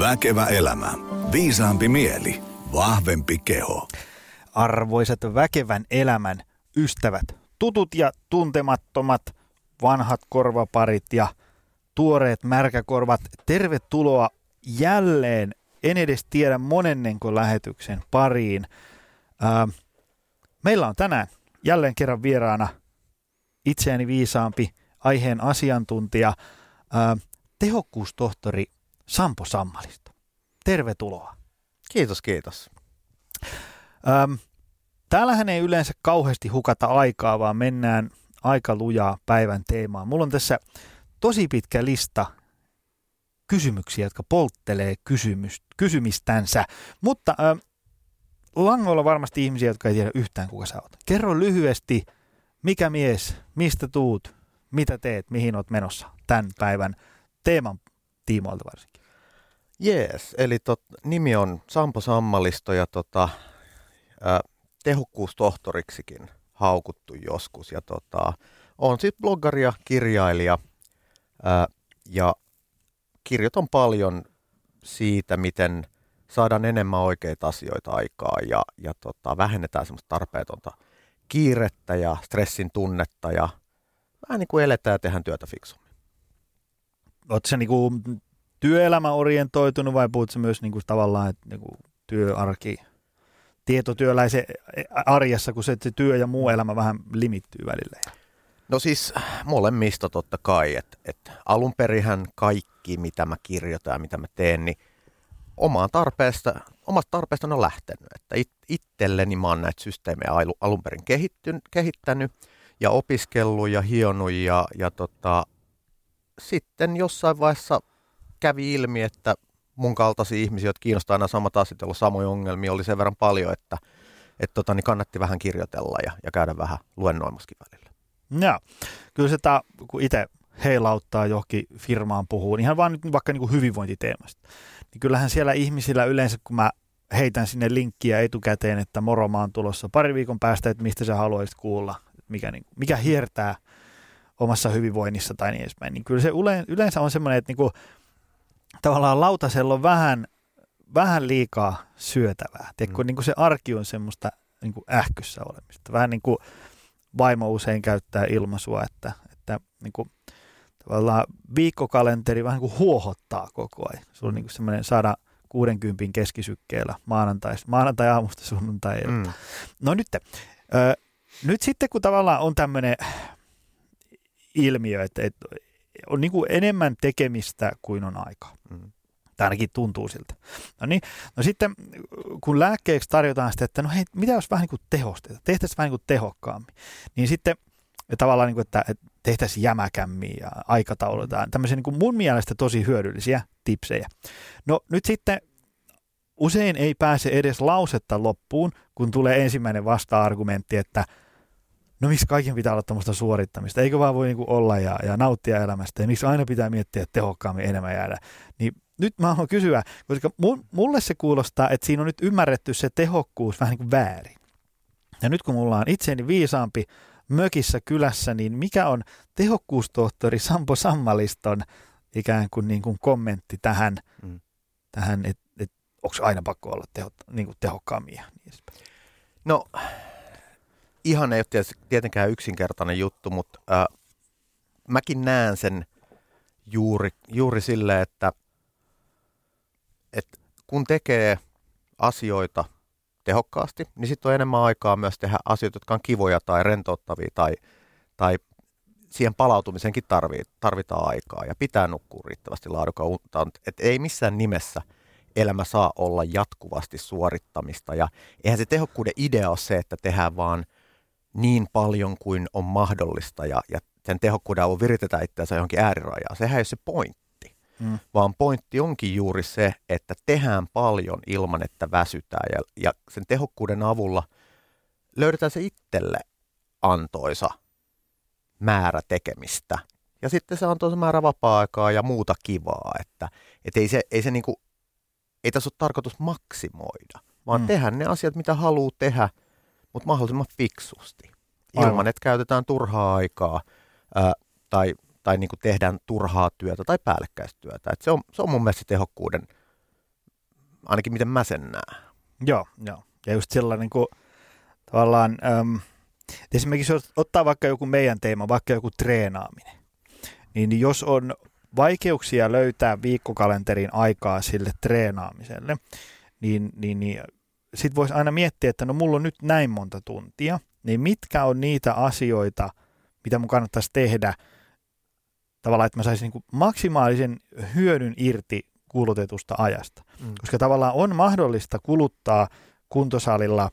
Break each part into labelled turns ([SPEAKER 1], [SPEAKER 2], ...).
[SPEAKER 1] Väkevä elämä. Viisaampi mieli. Vahvempi keho.
[SPEAKER 2] Arvoisat väkevän elämän ystävät, tutut ja tuntemattomat, vanhat korvaparit ja tuoreet märkäkorvat, tervetuloa jälleen, en edes tiedä monennenko lähetyksen pariin. Ää, meillä on tänään jälleen kerran vieraana itseäni viisaampi aiheen asiantuntija, ää, tehokkuustohtori Sampo Sammalista. Tervetuloa.
[SPEAKER 3] Kiitos, kiitos.
[SPEAKER 2] Ähm, täällähän ei yleensä kauheasti hukata aikaa, vaan mennään aika lujaa päivän teemaan. Mulla on tässä tosi pitkä lista kysymyksiä, jotka polttelee kysymys, kysymistänsä. Mutta ähm, langoilla varmasti ihmisiä, jotka ei tiedä yhtään kuka sä oot. Kerro lyhyesti, mikä mies, mistä tuut, mitä teet, mihin oot menossa tämän päivän teeman tiimoilta varsinkin.
[SPEAKER 3] Jees, eli tot, nimi on Sampo Sammalisto ja tota, ä, tehokkuustohtoriksikin haukuttu joskus. Ja tota, on sitten bloggari ja kirjailija ä, ja kirjoitan paljon siitä, miten saadaan enemmän oikeita asioita aikaa ja, ja tota, vähennetään semmoista tarpeetonta kiirettä ja stressin tunnetta ja vähän niin kuin eletään ja tehdään työtä fiksummin.
[SPEAKER 2] Oletko se niinku työelämäorientoitunut vai puhutko myös niinku tavallaan, että niinku työarki, tietotyöläisen arjessa, kun se, se työ ja muu elämä vähän limittyy välillä?
[SPEAKER 3] No siis molemmista totta kai, että et alun perinhän kaikki, mitä mä kirjoitan ja mitä mä teen, niin omaan tarpeesta, omasta tarpeesta on lähtenyt. Että it, itselleni mä oon näitä systeemejä alun perin kehittänyt ja opiskellut ja hionnut ja, ja tota, sitten jossain vaiheessa kävi ilmi, että mun kaltaisia ihmisiä, jotka kiinnostaa aina samat asiat, joilla samoja ongelmia oli sen verran paljon, että et tota, niin kannatti vähän kirjoitella ja, ja käydä vähän luennoimaskin välillä.
[SPEAKER 2] Joo, kyllä se, tää, kun itse heilauttaa johonkin firmaan puhuu, niin ihan vaan nyt vaikka niin kuin hyvinvointiteemasta, niin kyllähän siellä ihmisillä yleensä, kun mä heitän sinne linkkiä etukäteen, että moro, mä oon tulossa pari viikon päästä, että mistä sä haluaisit kuulla, mikä, niin, mikä hiertää omassa hyvinvoinnissa tai niin edespäin, niin kyllä se yleensä on semmoinen, että niin kuin, tavallaan lautasella on vähän, vähän liikaa syötävää. Tiedätkö, mm. niin kuin se arki on semmoista niin kuin ähkyssä olemista. Vähän niin kuin vaimo usein käyttää ilmaisua, että, että niin kuin, tavallaan viikkokalenteri vähän niin kuin huohottaa koko ajan. Se on niin kuin semmoinen saada 60 keskisykkeellä maanantai, maanantai-aamusta sunnuntai mm. No nyt, ö, nyt sitten kun tavallaan on tämmöinen ilmiö, että, että on niin kuin enemmän tekemistä kuin on aikaa. Mm. Tai ainakin tuntuu siltä. No niin, no sitten kun lääkkeeksi tarjotaan sitä, että no hei, mitä jos vähän niin kuin tehostetaan, tehtäisiin vähän niin kuin tehokkaammin, niin sitten tavallaan niin kuin, että, että tehtäisiin jämäkämmin ja aikataulutaan. Tämmöisiä niin kuin mun mielestä tosi hyödyllisiä tipsejä. No nyt sitten usein ei pääse edes lausetta loppuun, kun tulee ensimmäinen vasta-argumentti, että – no miksi kaiken pitää olla tuommoista suorittamista, eikö vaan voi niinku olla ja, ja nauttia elämästä ja miksi aina pitää miettiä tehokkaammin enemmän jäädä. Niin nyt mä haluan kysyä, koska mulle se kuulostaa, että siinä on nyt ymmärretty se tehokkuus vähän niin kuin väärin. Ja nyt kun mulla on itseäni viisaampi mökissä kylässä, niin mikä on tehokkuustohtori Sampo Sammaliston ikään kuin, niin kuin kommentti tähän, mm. tähän että et, onko aina pakko olla teho, niin kuin tehokkaammin ja niin edespäin?
[SPEAKER 3] No ihan ei ole tietenkään yksinkertainen juttu, mutta äh, mäkin näen sen juuri, juuri sille, että, että kun tekee asioita tehokkaasti, niin sitten on enemmän aikaa myös tehdä asioita, jotka on kivoja tai rentouttavia tai, tai siihen palautumisenkin tarvii, tarvitaan aikaa ja pitää nukkua riittävästi laadukkaan Että ei missään nimessä elämä saa olla jatkuvasti suorittamista ja eihän se tehokkuuden idea ole se, että tehdään vaan – niin paljon kuin on mahdollista ja, ja sen tehokkuuden avulla viritetään itseänsä johonkin äärirajaan. Sehän ei ole se pointti, mm. vaan pointti onkin juuri se, että tehdään paljon ilman, että väsytään ja, ja sen tehokkuuden avulla löydetään se itselle antoisa määrä tekemistä. Ja sitten se antoisa määrä vapaa-aikaa ja muuta kivaa, että et ei se, ei se niinku, ei tässä ole tarkoitus maksimoida, vaan mm. tehdä ne asiat, mitä haluaa tehdä – mutta mahdollisimman fiksusti. Ilman, Aivan. että käytetään turhaa aikaa ää, tai, tai niin kuin tehdään turhaa työtä tai päällekkäistä työtä. Et se, on, se on mun mielestä tehokkuuden ainakin miten mä sen näen.
[SPEAKER 2] Joo, joo. Ja just sellainen kuin tavallaan, äm, esimerkiksi jos ottaa vaikka joku meidän teema, vaikka joku treenaaminen, niin jos on vaikeuksia löytää viikkokalenterin aikaa sille treenaamiselle, niin, niin, niin sitten voisi aina miettiä, että no mulla on nyt näin monta tuntia, niin mitkä on niitä asioita, mitä mun kannattaisi tehdä tavallaan, että mä saisin niin maksimaalisen hyödyn irti kulutetusta ajasta. Mm. Koska tavallaan on mahdollista kuluttaa kuntosalilla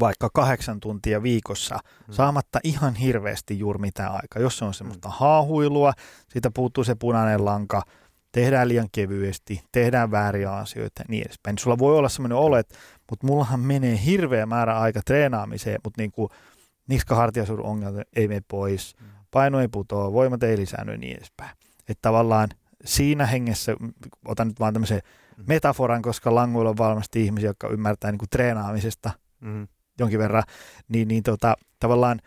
[SPEAKER 2] vaikka kahdeksan tuntia viikossa mm. saamatta ihan hirveästi juuri mitään aikaa. Jos se on semmoista mm. haahuilua, siitä puuttuu se punainen lanka, tehdään liian kevyesti, tehdään vääriä asioita ja niin edespäin. Niin sulla voi olla semmoinen olo, että mutta mullahan menee hirveä määrä aika treenaamiseen, mutta niin kuin niskahartiasuuden ongelmat ei mene pois, mm. paino ei putoa, voimat ei lisäänny ja niin edespäin. Että tavallaan siinä hengessä, otan nyt vaan tämmöisen mm. metaforan, koska languilla on varmasti ihmisiä, jotka ymmärtää niin kuin treenaamisesta mm. jonkin verran, niin, niin tota, tavallaan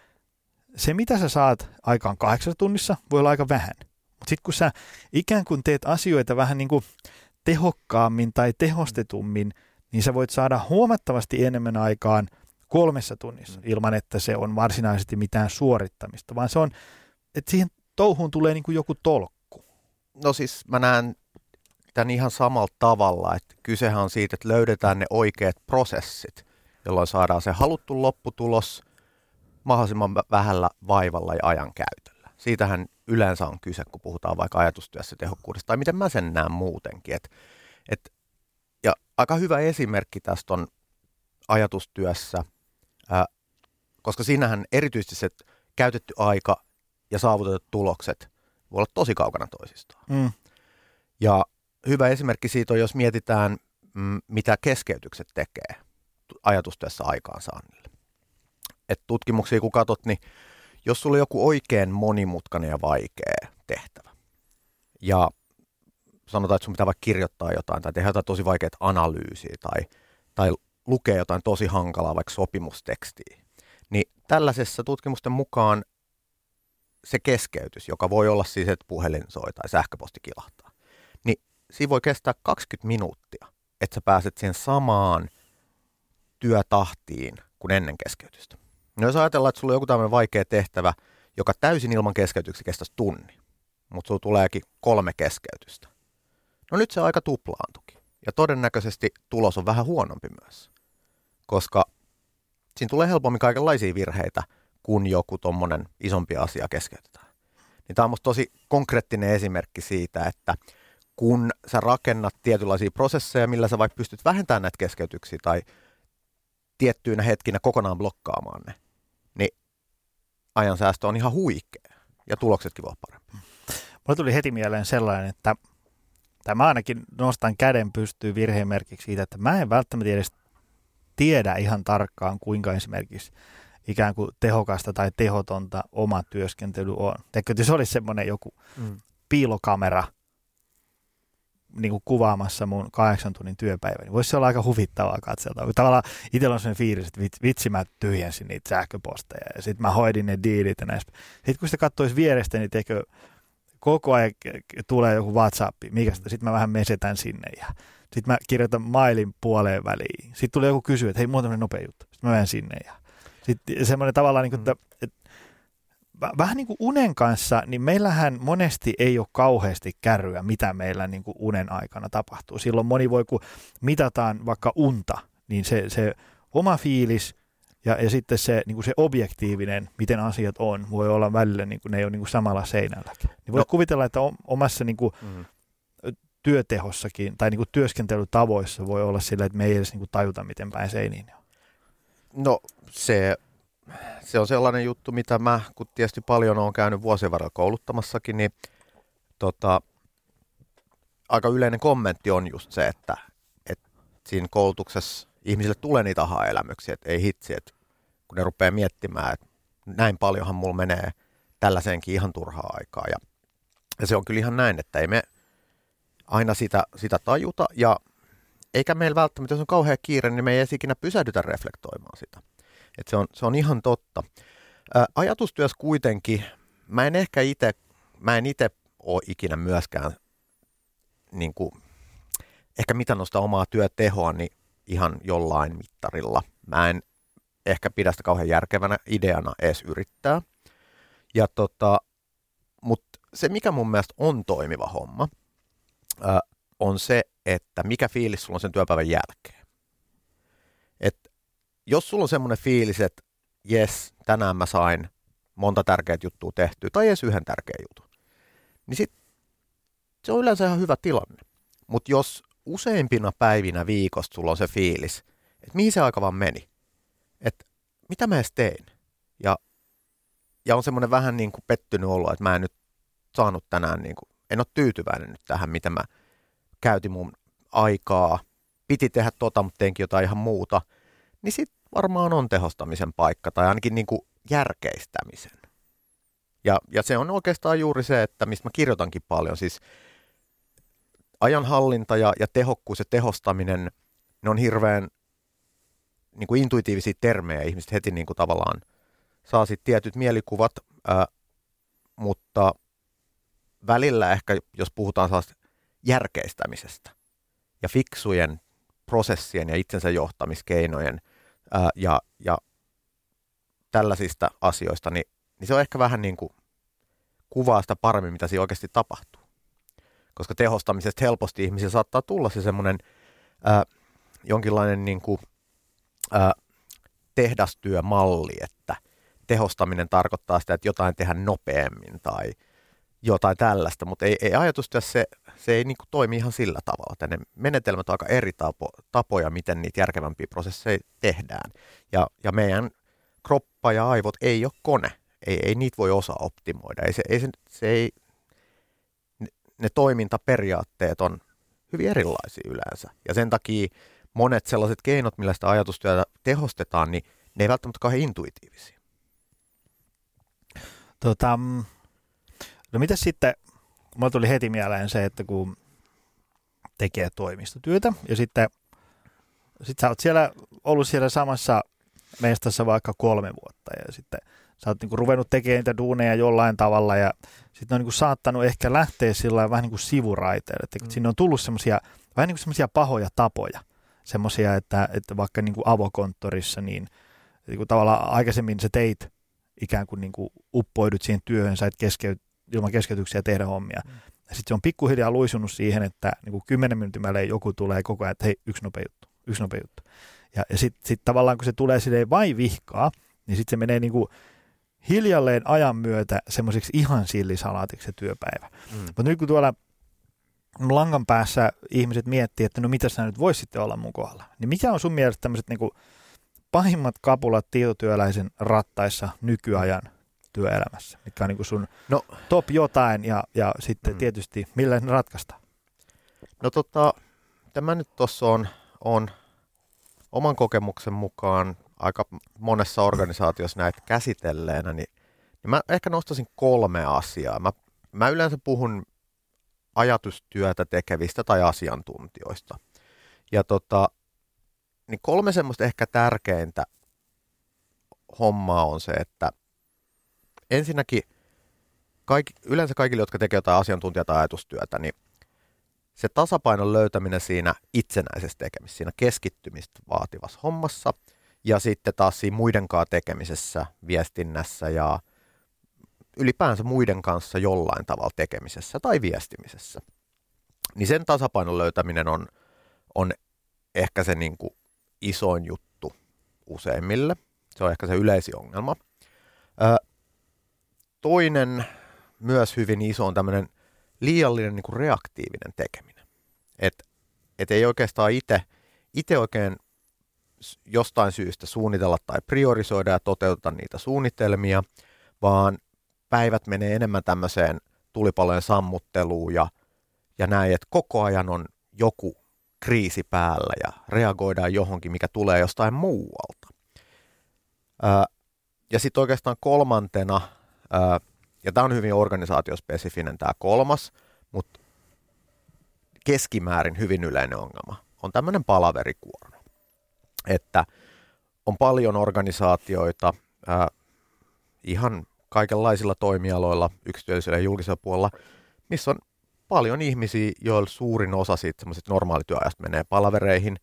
[SPEAKER 2] se, mitä sä saat aikaan kahdeksan tunnissa, voi olla aika vähän. Mutta sitten kun sä ikään kuin teet asioita vähän niin kuin tehokkaammin tai tehostetummin, niin sä voit saada huomattavasti enemmän aikaan kolmessa tunnissa, mm. ilman että se on varsinaisesti mitään suorittamista, vaan se on, että siihen touhuun tulee niin kuin joku tolkku.
[SPEAKER 3] No siis mä näen tämän ihan samalla tavalla, että kysehän on siitä, että löydetään ne oikeat prosessit, jolloin saadaan se haluttu lopputulos mahdollisimman vähällä vaivalla ja ajan käytöllä. Siitähän yleensä on kyse, kun puhutaan vaikka ajatustyössä tehokkuudesta, tai miten mä sen näen muutenkin. Et, et, ja aika hyvä esimerkki tästä on ajatustyössä, ää, koska siinähän erityisesti se käytetty aika ja saavutetut tulokset voi olla tosi kaukana toisistaan. Mm. Ja hyvä esimerkki siitä on, jos mietitään, mm, mitä keskeytykset tekee ajatustyössä aikaansaannille. Et tutkimuksia kun katsot, niin jos sulla on joku oikein monimutkainen ja vaikea tehtävä, ja sanotaan, että sun pitää vaikka kirjoittaa jotain tai tehdä jotain tosi vaikeaa analyysiä tai, tai lukea jotain tosi hankalaa, vaikka sopimustekstiä, niin tällaisessa tutkimusten mukaan se keskeytys, joka voi olla siis, että puhelin soi tai sähköposti kilahtaa, niin siinä voi kestää 20 minuuttia, että sä pääset siihen samaan työtahtiin kuin ennen keskeytystä. No jos ajatellaan, että sulla on joku tämmöinen vaikea tehtävä, joka täysin ilman keskeytyksiä kestäisi tunni, mutta sulla tuleekin kolme keskeytystä. No nyt se aika tuplaantukin. Ja todennäköisesti tulos on vähän huonompi myös, koska siinä tulee helpommin kaikenlaisia virheitä, kun joku tuommoinen isompi asia keskeytetään. Niin tämä on musta tosi konkreettinen esimerkki siitä, että kun sä rakennat tietynlaisia prosesseja, millä sä vaikka pystyt vähentämään näitä keskeytyksiä tai tiettyinä hetkinä kokonaan blokkaamaan ne, ajansäästö on ihan huikea ja tuloksetkin voi parempi.
[SPEAKER 2] Mulle tuli heti mieleen sellainen, että tämä ainakin nostan käden pystyy virheen merkiksi siitä, että mä en välttämättä edes tiedä ihan tarkkaan, kuinka esimerkiksi ikään kuin tehokasta tai tehotonta oma työskentely on. Teekö, jos olisi semmoinen joku mm. piilokamera niin kuin kuvaamassa mun kahdeksan tunnin työpäivä, niin voisi olla aika huvittavaa katselta. Tavallaan itsellä on sellainen fiilis, että vitsi mä tyhjensin niitä sähköposteja ja sitten mä hoidin ne diilit ja näistä. Sitten kun sitä katsoisi vierestä, niin teikö koko ajan tulee joku WhatsApp, mikä sitten mä vähän mesetän sinne ja sitten mä kirjoitan mailin puoleen väliin. Sitten tulee joku kysyä, että hei, mulla on nopea juttu. Sitten mä menen sinne ja sitten semmoinen tavallaan, niin kuin, että, että vähän niin kuin unen kanssa, niin meillähän monesti ei ole kauheasti kärryä, mitä meillä niin kuin unen aikana tapahtuu. Silloin moni voi, kun mitataan vaikka unta, niin se, se oma fiilis ja, ja sitten se, niin kuin se objektiivinen, miten asiat on, voi olla välillä, niin kuin ne ei ole niin kuin samalla seinällä. Niin voi no. kuvitella, että omassa niin kuin, mm. työtehossakin tai niin kuin työskentelytavoissa voi olla sillä, että me ei edes niin kuin tajuta, miten päin seiniin on.
[SPEAKER 3] No se, se on sellainen juttu, mitä mä, kun tietysti paljon on käynyt vuosien varrella kouluttamassakin, niin tota, aika yleinen kommentti on just se, että, että siinä koulutuksessa ihmisille tulee niitä aha-elämyksiä, että ei hitsi, että kun ne rupeaa miettimään, että näin paljonhan mulla menee tällaiseenkin ihan turhaa aikaa. Ja, ja se on kyllä ihan näin, että ei me aina sitä, sitä tajuta ja eikä meillä välttämättä, jos on kauhean kiire, niin me ei edes ikinä pysähdytä reflektoimaan sitä. Et se, on, se on ihan totta. Ä, ajatustyössä kuitenkin, mä en ehkä itse, mä en itse ole ikinä myöskään niin kuin, ehkä mitä nostaa omaa työtehoani ihan jollain mittarilla. Mä en ehkä pidä sitä kauhean järkevänä ideana edes yrittää. Ja tota, mutta se, mikä mun mielestä on toimiva homma, ää, on se, että mikä fiilis sulla on sen työpäivän jälkeen. Et jos sulla on semmoinen fiilis, että jes, tänään mä sain monta tärkeää juttua tehtyä, tai edes yhden tärkeän jutun, niin sit se on yleensä ihan hyvä tilanne. Mutta jos useimpina päivinä viikosta sulla on se fiilis, että mihin se aika vaan meni, että mitä mä edes tein, ja, ja on semmoinen vähän niin kuin pettynyt olo, että mä en nyt saanut tänään, niin kuin, en ole tyytyväinen nyt tähän, mitä mä käytin mun aikaa, piti tehdä tota, mutta teinkin jotain ihan muuta, niin sit varmaan on tehostamisen paikka tai ainakin niin kuin järkeistämisen. Ja, ja se on oikeastaan juuri se, että mistä mä kirjoitankin paljon, siis ajanhallinta ja, ja tehokkuus ja tehostaminen, ne on hirveän niin kuin intuitiivisia termejä, ihmiset heti niin kuin tavallaan saa sitten tietyt mielikuvat, ää, mutta välillä ehkä, jos puhutaan sellaista järkeistämisestä ja fiksujen prosessien ja itsensä johtamiskeinojen ää, ja, ja tällaisista asioista, niin, niin se on ehkä vähän niin kuin kuvaa sitä paremmin, mitä siinä oikeasti tapahtuu. Koska tehostamisesta helposti ihmisiä saattaa tulla se semmoinen jonkinlainen niin kuin, ää, tehdastyömalli, että tehostaminen tarkoittaa sitä, että jotain tehdään nopeammin tai jotain tällaista, mutta ei, ei ajatustyössä se, se ei niin kuin toimi ihan sillä tavalla. Että ne menetelmät on aika eri tapo, tapoja, miten niitä järkevämpiä prosesseja tehdään. Ja, ja meidän kroppa ja aivot ei ole kone. Ei, ei niitä voi osa optimoida. Ei se, ei se, se ei, ne toimintaperiaatteet on hyvin erilaisia yleensä. Ja sen takia monet sellaiset keinot, millä sitä ajatustyötä tehostetaan, niin ne ei välttämättä kauhean intuitiivisia.
[SPEAKER 2] Tota, no mitä sitten, mulla tuli heti mieleen se, että kun tekee toimistotyötä ja sitten sit sä oot siellä, ollut siellä samassa mestassa vaikka kolme vuotta ja sitten sä oot niinku ruvennut tekemään niitä duuneja jollain tavalla ja sitten on niinku saattanut ehkä lähteä sillä vähän niin kuin sivuraiteille, että mm. sinne on tullut semmoisia vähän niin kuin semmoisia pahoja tapoja, semmoisia, että, että vaikka niin kuin avokonttorissa, niin, niin kuin tavallaan aikaisemmin sä teit ikään kuin, niin kuin uppoidut siihen työhön, sait keskeyt, ilman keskeytyksiä tehdä hommia. Mm. Ja sitten se on pikkuhiljaa luisunut siihen, että niin kuin kymmenen minuutin välein joku tulee koko ajan, että hei, yksi nopea juttu, yksi nopea juttu. Ja, ja sitten sit tavallaan kun se tulee silleen vai vihkaa, niin sitten se menee niin kuin hiljalleen ajan myötä semmoiseksi ihan sillisalaatiksi se työpäivä. Mm. Mutta nyt kun tuolla langan päässä ihmiset miettii, että no mitä sä nyt voisi sitten olla mun kohdalla, niin mikä on sun mielestä tämmöiset niin pahimmat kapulat tietotyöläisen rattaissa nykyajan työelämässä, mikä on niin sun no, top jotain ja, ja sitten mm. tietysti millä ne ratkaistaan?
[SPEAKER 3] No tota, tämä nyt tuossa on, on oman kokemuksen mukaan aika monessa organisaatiossa näitä käsitelleenä, niin, niin mä ehkä nostaisin kolme asiaa. Mä, mä yleensä puhun ajatustyötä tekevistä tai asiantuntijoista. Ja tota, niin kolme semmoista ehkä tärkeintä hommaa on se, että ensinnäkin kaikki, yleensä kaikille, jotka tekevät jotain asiantuntija- tai ajatustyötä, niin se tasapainon löytäminen siinä itsenäisessä tekemisessä, siinä keskittymistä vaativassa hommassa ja sitten taas siinä muidenkaan tekemisessä, viestinnässä ja ylipäänsä muiden kanssa jollain tavalla tekemisessä tai viestimisessä. Niin sen tasapainon löytäminen on, on ehkä se niin kuin isoin juttu useimmille. Se on ehkä se yleisi ongelma. Toinen myös hyvin iso on tämmöinen liiallinen niin kuin reaktiivinen tekeminen. Että et ei oikeastaan itse itse oikein jostain syystä suunnitella tai priorisoida ja toteuteta niitä suunnitelmia, vaan päivät menee enemmän tämmöiseen tulipalojen sammutteluun ja, ja näin, että koko ajan on joku kriisi päällä ja reagoidaan johonkin, mikä tulee jostain muualta. Ää, ja sitten oikeastaan kolmantena, ja tämä on hyvin organisaatiospesifinen tämä kolmas, mutta keskimäärin hyvin yleinen ongelma, on tämmöinen palaverikuorma. Että on paljon organisaatioita, ihan kaikenlaisilla toimialoilla, yksityisellä ja julkisella puolella, missä on paljon ihmisiä, joilla suurin osa siitä semmoisesta normaalityöajasta menee palavereihin,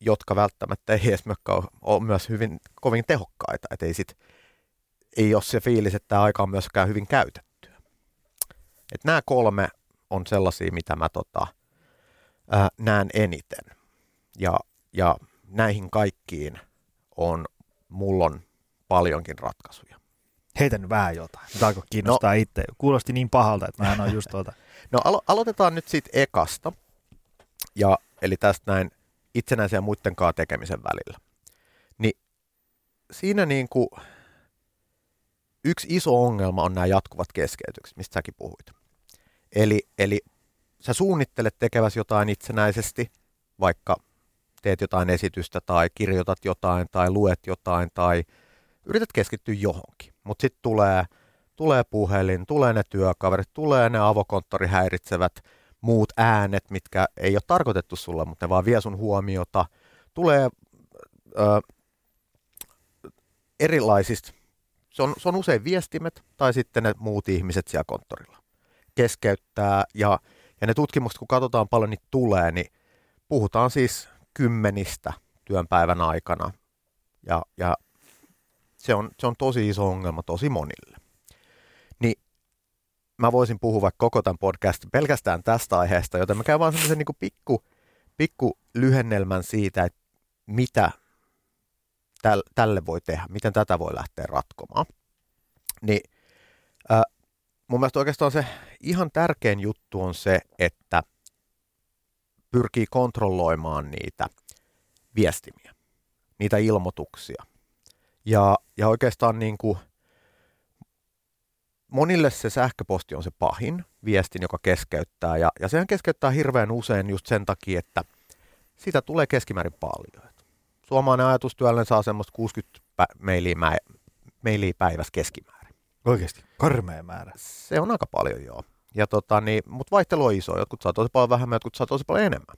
[SPEAKER 3] jotka välttämättä ei edes ole myös hyvin kovin tehokkaita. Että ei, sit, ei ole se fiilis, että tämä aika on myöskään hyvin käytettyä. Et nämä kolme on sellaisia, mitä mä tota, ää, näen eniten. Ja, ja näihin kaikkiin on, mulla on paljonkin ratkaisuja.
[SPEAKER 2] Heitä nyt vähän jotain. Nyt alkoi kiinnostaa no, itse. Kuulosti niin pahalta, että mä en ole just tuota.
[SPEAKER 3] No alo- aloitetaan nyt siitä ekasta. Ja, eli tästä näin itsenäisen ja muiden kanssa tekemisen välillä. Niin siinä niin kuin yksi iso ongelma on nämä jatkuvat keskeytykset, mistä säkin puhuit. Eli, eli sä suunnittelet tekeväsi jotain itsenäisesti, vaikka teet jotain esitystä tai kirjoitat jotain tai luet jotain tai yrität keskittyä johonkin. Mutta sitten tulee, tulee puhelin, tulee ne työkaverit, tulee ne avokonttori häiritsevät muut äänet, mitkä ei ole tarkoitettu sulle, mutta ne vaan vie sun huomiota. Tulee ö, erilaisista, se on, se on usein viestimet tai sitten ne muut ihmiset siellä konttorilla. Keskeyttää ja, ja ne tutkimukset, kun katsotaan paljon niitä tulee, niin puhutaan siis kymmenistä työn päivän aikana. Ja, ja se, on, se on tosi iso ongelma tosi monille. Niin mä voisin puhua vaikka koko tämän podcastin pelkästään tästä aiheesta, joten mä käyn vaan semmoisen niin pikku, pikku lyhennelmän siitä, että mitä tälle voi tehdä, miten tätä voi lähteä ratkomaan. Niin äh, mun mielestä oikeastaan se ihan tärkein juttu on se, että pyrkii kontrolloimaan niitä viestimiä, niitä ilmoituksia. Ja, ja oikeastaan niin kuin monille se sähköposti on se pahin viestin, joka keskeyttää. Ja, ja sehän keskeyttää hirveän usein just sen takia, että sitä tulee keskimäärin paljon. Suomalainen ajatustyöllinen saa semmoista 60 pä- mailia, mailia päivässä keskimäärin.
[SPEAKER 2] Oikeasti? Karmea määrä.
[SPEAKER 3] Se on aika paljon, joo. Ja tota, niin, mutta vaihtelu on iso. Jotkut saa tosi paljon vähemmän, jotkut saa tosi paljon enemmän.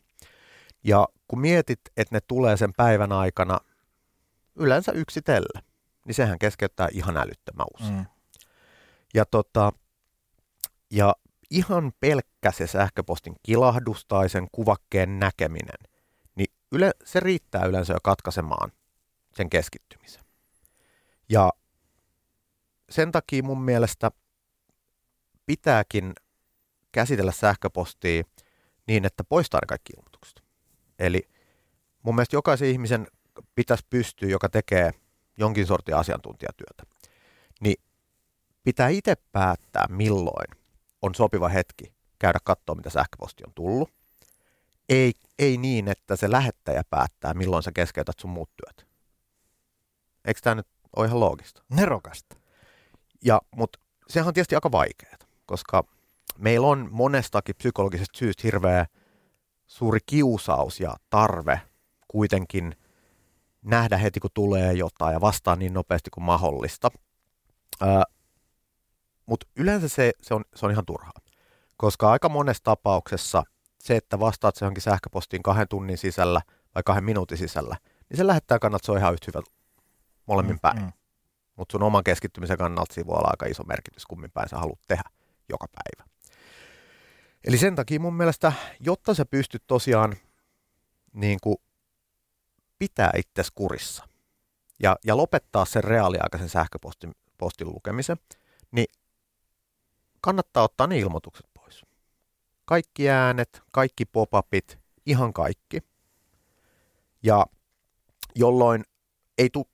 [SPEAKER 3] Ja kun mietit, että ne tulee sen päivän aikana yleensä yksitellen, niin sehän keskeyttää ihan älyttömän usein. Mm. Ja, tota, ja ihan pelkkä se sähköpostin kilahdus tai sen kuvakkeen näkeminen, yle, se riittää yleensä jo katkaisemaan sen keskittymisen. Ja sen takia mun mielestä pitääkin käsitellä sähköpostia niin, että poistaa ne kaikki ilmoitukset. Eli mun mielestä jokaisen ihmisen pitäisi pystyä, joka tekee jonkin sortin asiantuntijatyötä, niin pitää itse päättää, milloin on sopiva hetki käydä katsoa, mitä sähköposti on tullut. Ei, ei niin, että se lähettäjä päättää, milloin sä keskeytät sun muut työt. Eikö tämä nyt ole ihan loogista?
[SPEAKER 2] Nerokasta.
[SPEAKER 3] Ja, mutta sehän on tietysti aika vaikeaa, koska meillä on monestakin psykologisesta syystä hirveä suuri kiusaus ja tarve kuitenkin nähdä heti, kun tulee jotain ja vastaa niin nopeasti kuin mahdollista. Mutta yleensä se, se, on, se on ihan turhaa, koska aika monessa tapauksessa se, että vastaat se johonkin sähköpostiin kahden tunnin sisällä vai kahden minuutin sisällä, niin se lähettää kannalta se on ihan yhtä hyvä molemmin mm, päin. Mm. Mutta sun oman keskittymisen kannalta siinä voi olla aika iso merkitys, kummin päin sä haluat tehdä joka päivä. Eli sen takia mun mielestä, jotta sä pystyt tosiaan niin kuin pitää itses kurissa ja, ja lopettaa sen reaaliaikaisen sähköpostin postin lukemisen, niin kannattaa ottaa ne ilmoitukset. Kaikki äänet, kaikki pop-upit, ihan kaikki. Ja jolloin ei tule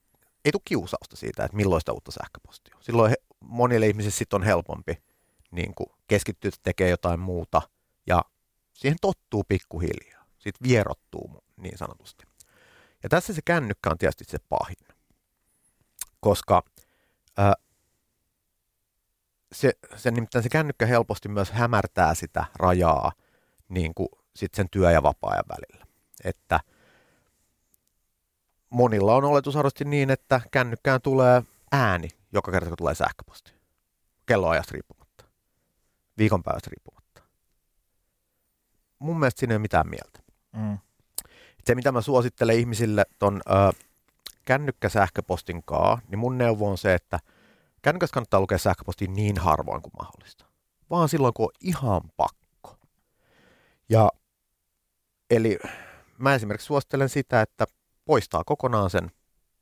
[SPEAKER 3] ei tule kiusausta siitä, että milloin sitä uutta sähköpostia on. Silloin he, monille ihmisille sit on helpompi niin kuin keskittyä tekemään jotain muuta ja siihen tottuu pikkuhiljaa. Sitten vierottuu niin sanotusti. Ja tässä se kännykkä on tietysti se pahin, koska ää, se, se, nimittäin se kännykkä helposti myös hämärtää sitä rajaa niin kuin sit sen työ- ja vapaa-ajan välillä. Että monilla on oletusarvosti niin, että kännykkään tulee ääni joka kerta, kun tulee sähköposti. Kelloajasta riippumatta. Viikonpäivästä riippumatta. Mun mielestä siinä ei ole mitään mieltä. Mm se, mitä mä suosittelen ihmisille ton ö, kännykkäsähköpostin kaa, niin mun neuvo on se, että kännykässä kannattaa lukea sähköpostia niin harvoin kuin mahdollista. vaan silloin, kun on ihan pakko. Ja eli mä esimerkiksi suosittelen sitä, että poistaa kokonaan sen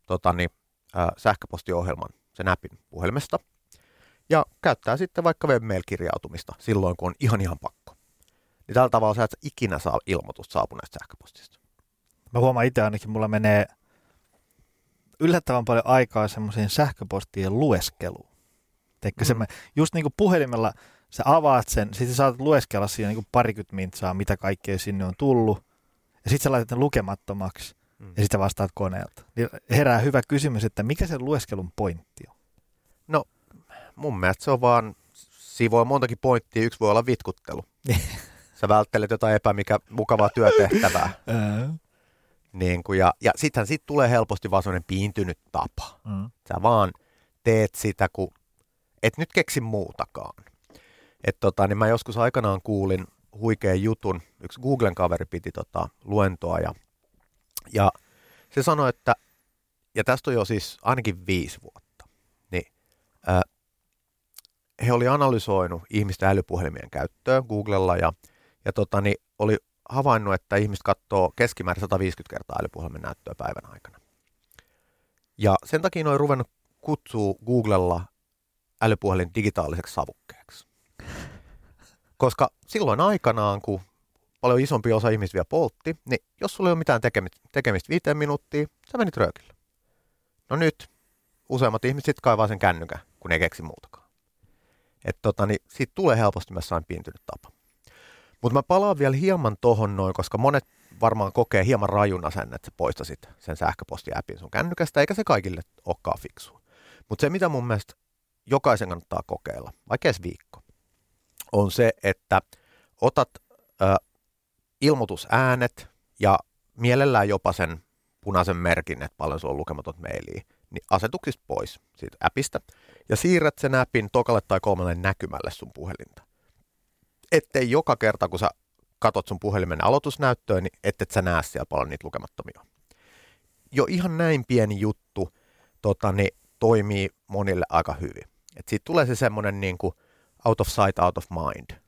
[SPEAKER 3] tota, niin, ää, sähköpostiohjelman, sen appin puhelimesta, ja käyttää sitten vaikka webmail-kirjautumista silloin, kun on ihan ihan pakko. Niin tällä tavalla sä et ikinä saa ilmoitusta saapuneesta sähköpostista.
[SPEAKER 2] Mä huomaan itse ainakin, mulla menee yllättävän paljon aikaa semmoiseen sähköpostien lueskeluun. Teikö mm. se, just niin kuin puhelimella sä avaat sen, sitten saatat lueskella siinä niin kuin parikymmentä mintsaa, mitä kaikkea sinne on tullut, ja sitten sä laitat ne lukemattomaksi, mm. ja sitten vastaat koneelta. Niin herää hyvä kysymys, että mikä se lueskelun pointti on?
[SPEAKER 3] No, mun mielestä se on vaan, siinä voi montakin pointtia, yksi voi olla vitkuttelu. sä välttelet jotain epämikä mukavaa työtehtävää. niin kuin, ja, ja sittenhän siitä tulee helposti vaan sellainen piintynyt tapa. Mm. Sä vaan teet sitä, kun et nyt keksi muutakaan. Et tota, niin mä joskus aikanaan kuulin huikean jutun, yksi Googlen kaveri piti tota, luentoa ja, ja se sanoi, että, ja tästä on jo siis ainakin viisi vuotta, niin ää, he oli analysoinut ihmisten älypuhelimien käyttöä Googlella ja, ja tota, niin oli havainnut, että ihmiset katsoo keskimäärin 150 kertaa älypuhelimen näyttöä päivän aikana. Ja sen takia ne on ruvennut kutsuu Googlella älypuhelin digitaaliseksi savukkeeksi. Koska silloin aikanaan, kun paljon isompi osa ihmistä vielä poltti, niin jos sulla ei ole mitään tekemistä, tekemistä viiteen minuuttia, sä menit röökille. No nyt useimmat ihmiset kaivaa sen kännykän, kun ei keksi muutakaan. Että tota, niin siitä tulee helposti myös sain piintynyt tapa. Mutta mä palaan vielä hieman tohon noin, koska monet varmaan kokee hieman rajuna sen, että sä poistasit sen sähköpostiäpin sun kännykästä, eikä se kaikille olekaan fiksu. Mutta se, mitä mun mielestä jokaisen kannattaa kokeilla, vaikka edes viikko, on se, että otat ö, ilmoitusäänet ja mielellään jopa sen punaisen merkin, että paljon sulla on lukematon mailia, niin asetuksista pois siitä appista ja siirrät sen appin tokalle tai kolmelle näkymälle sun puhelinta. Ettei joka kerta, kun sä katot sun puhelimen aloitusnäyttöön, niin ettet sä näe siellä paljon niitä lukemattomia. Jo ihan näin pieni juttu tota, niin toimii monille aika hyvin. Et siitä tulee se semmoinen niin out of sight, out of mind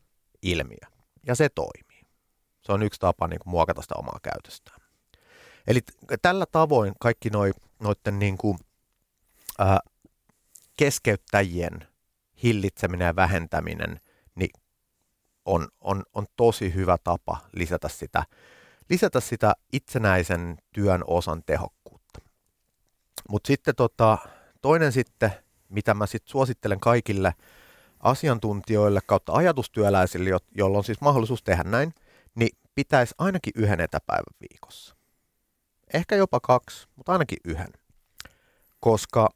[SPEAKER 3] ilmiö. Ja se toimii. Se on yksi tapa niin kuin muokata sitä omaa käytöstään. Eli tällä tavoin kaikki noi, noiden niin kuin, ää, keskeyttäjien hillitseminen ja vähentäminen niin on, on, on tosi hyvä tapa lisätä sitä, lisätä sitä itsenäisen työn osan tehokkuutta. Mutta sitten tota, toinen sitten, mitä mä sitten suosittelen kaikille asiantuntijoille kautta ajatustyöläisille, joilla on siis mahdollisuus tehdä näin, niin pitäisi ainakin yhden etäpäivän viikossa. Ehkä jopa kaksi, mutta ainakin yhden. Koska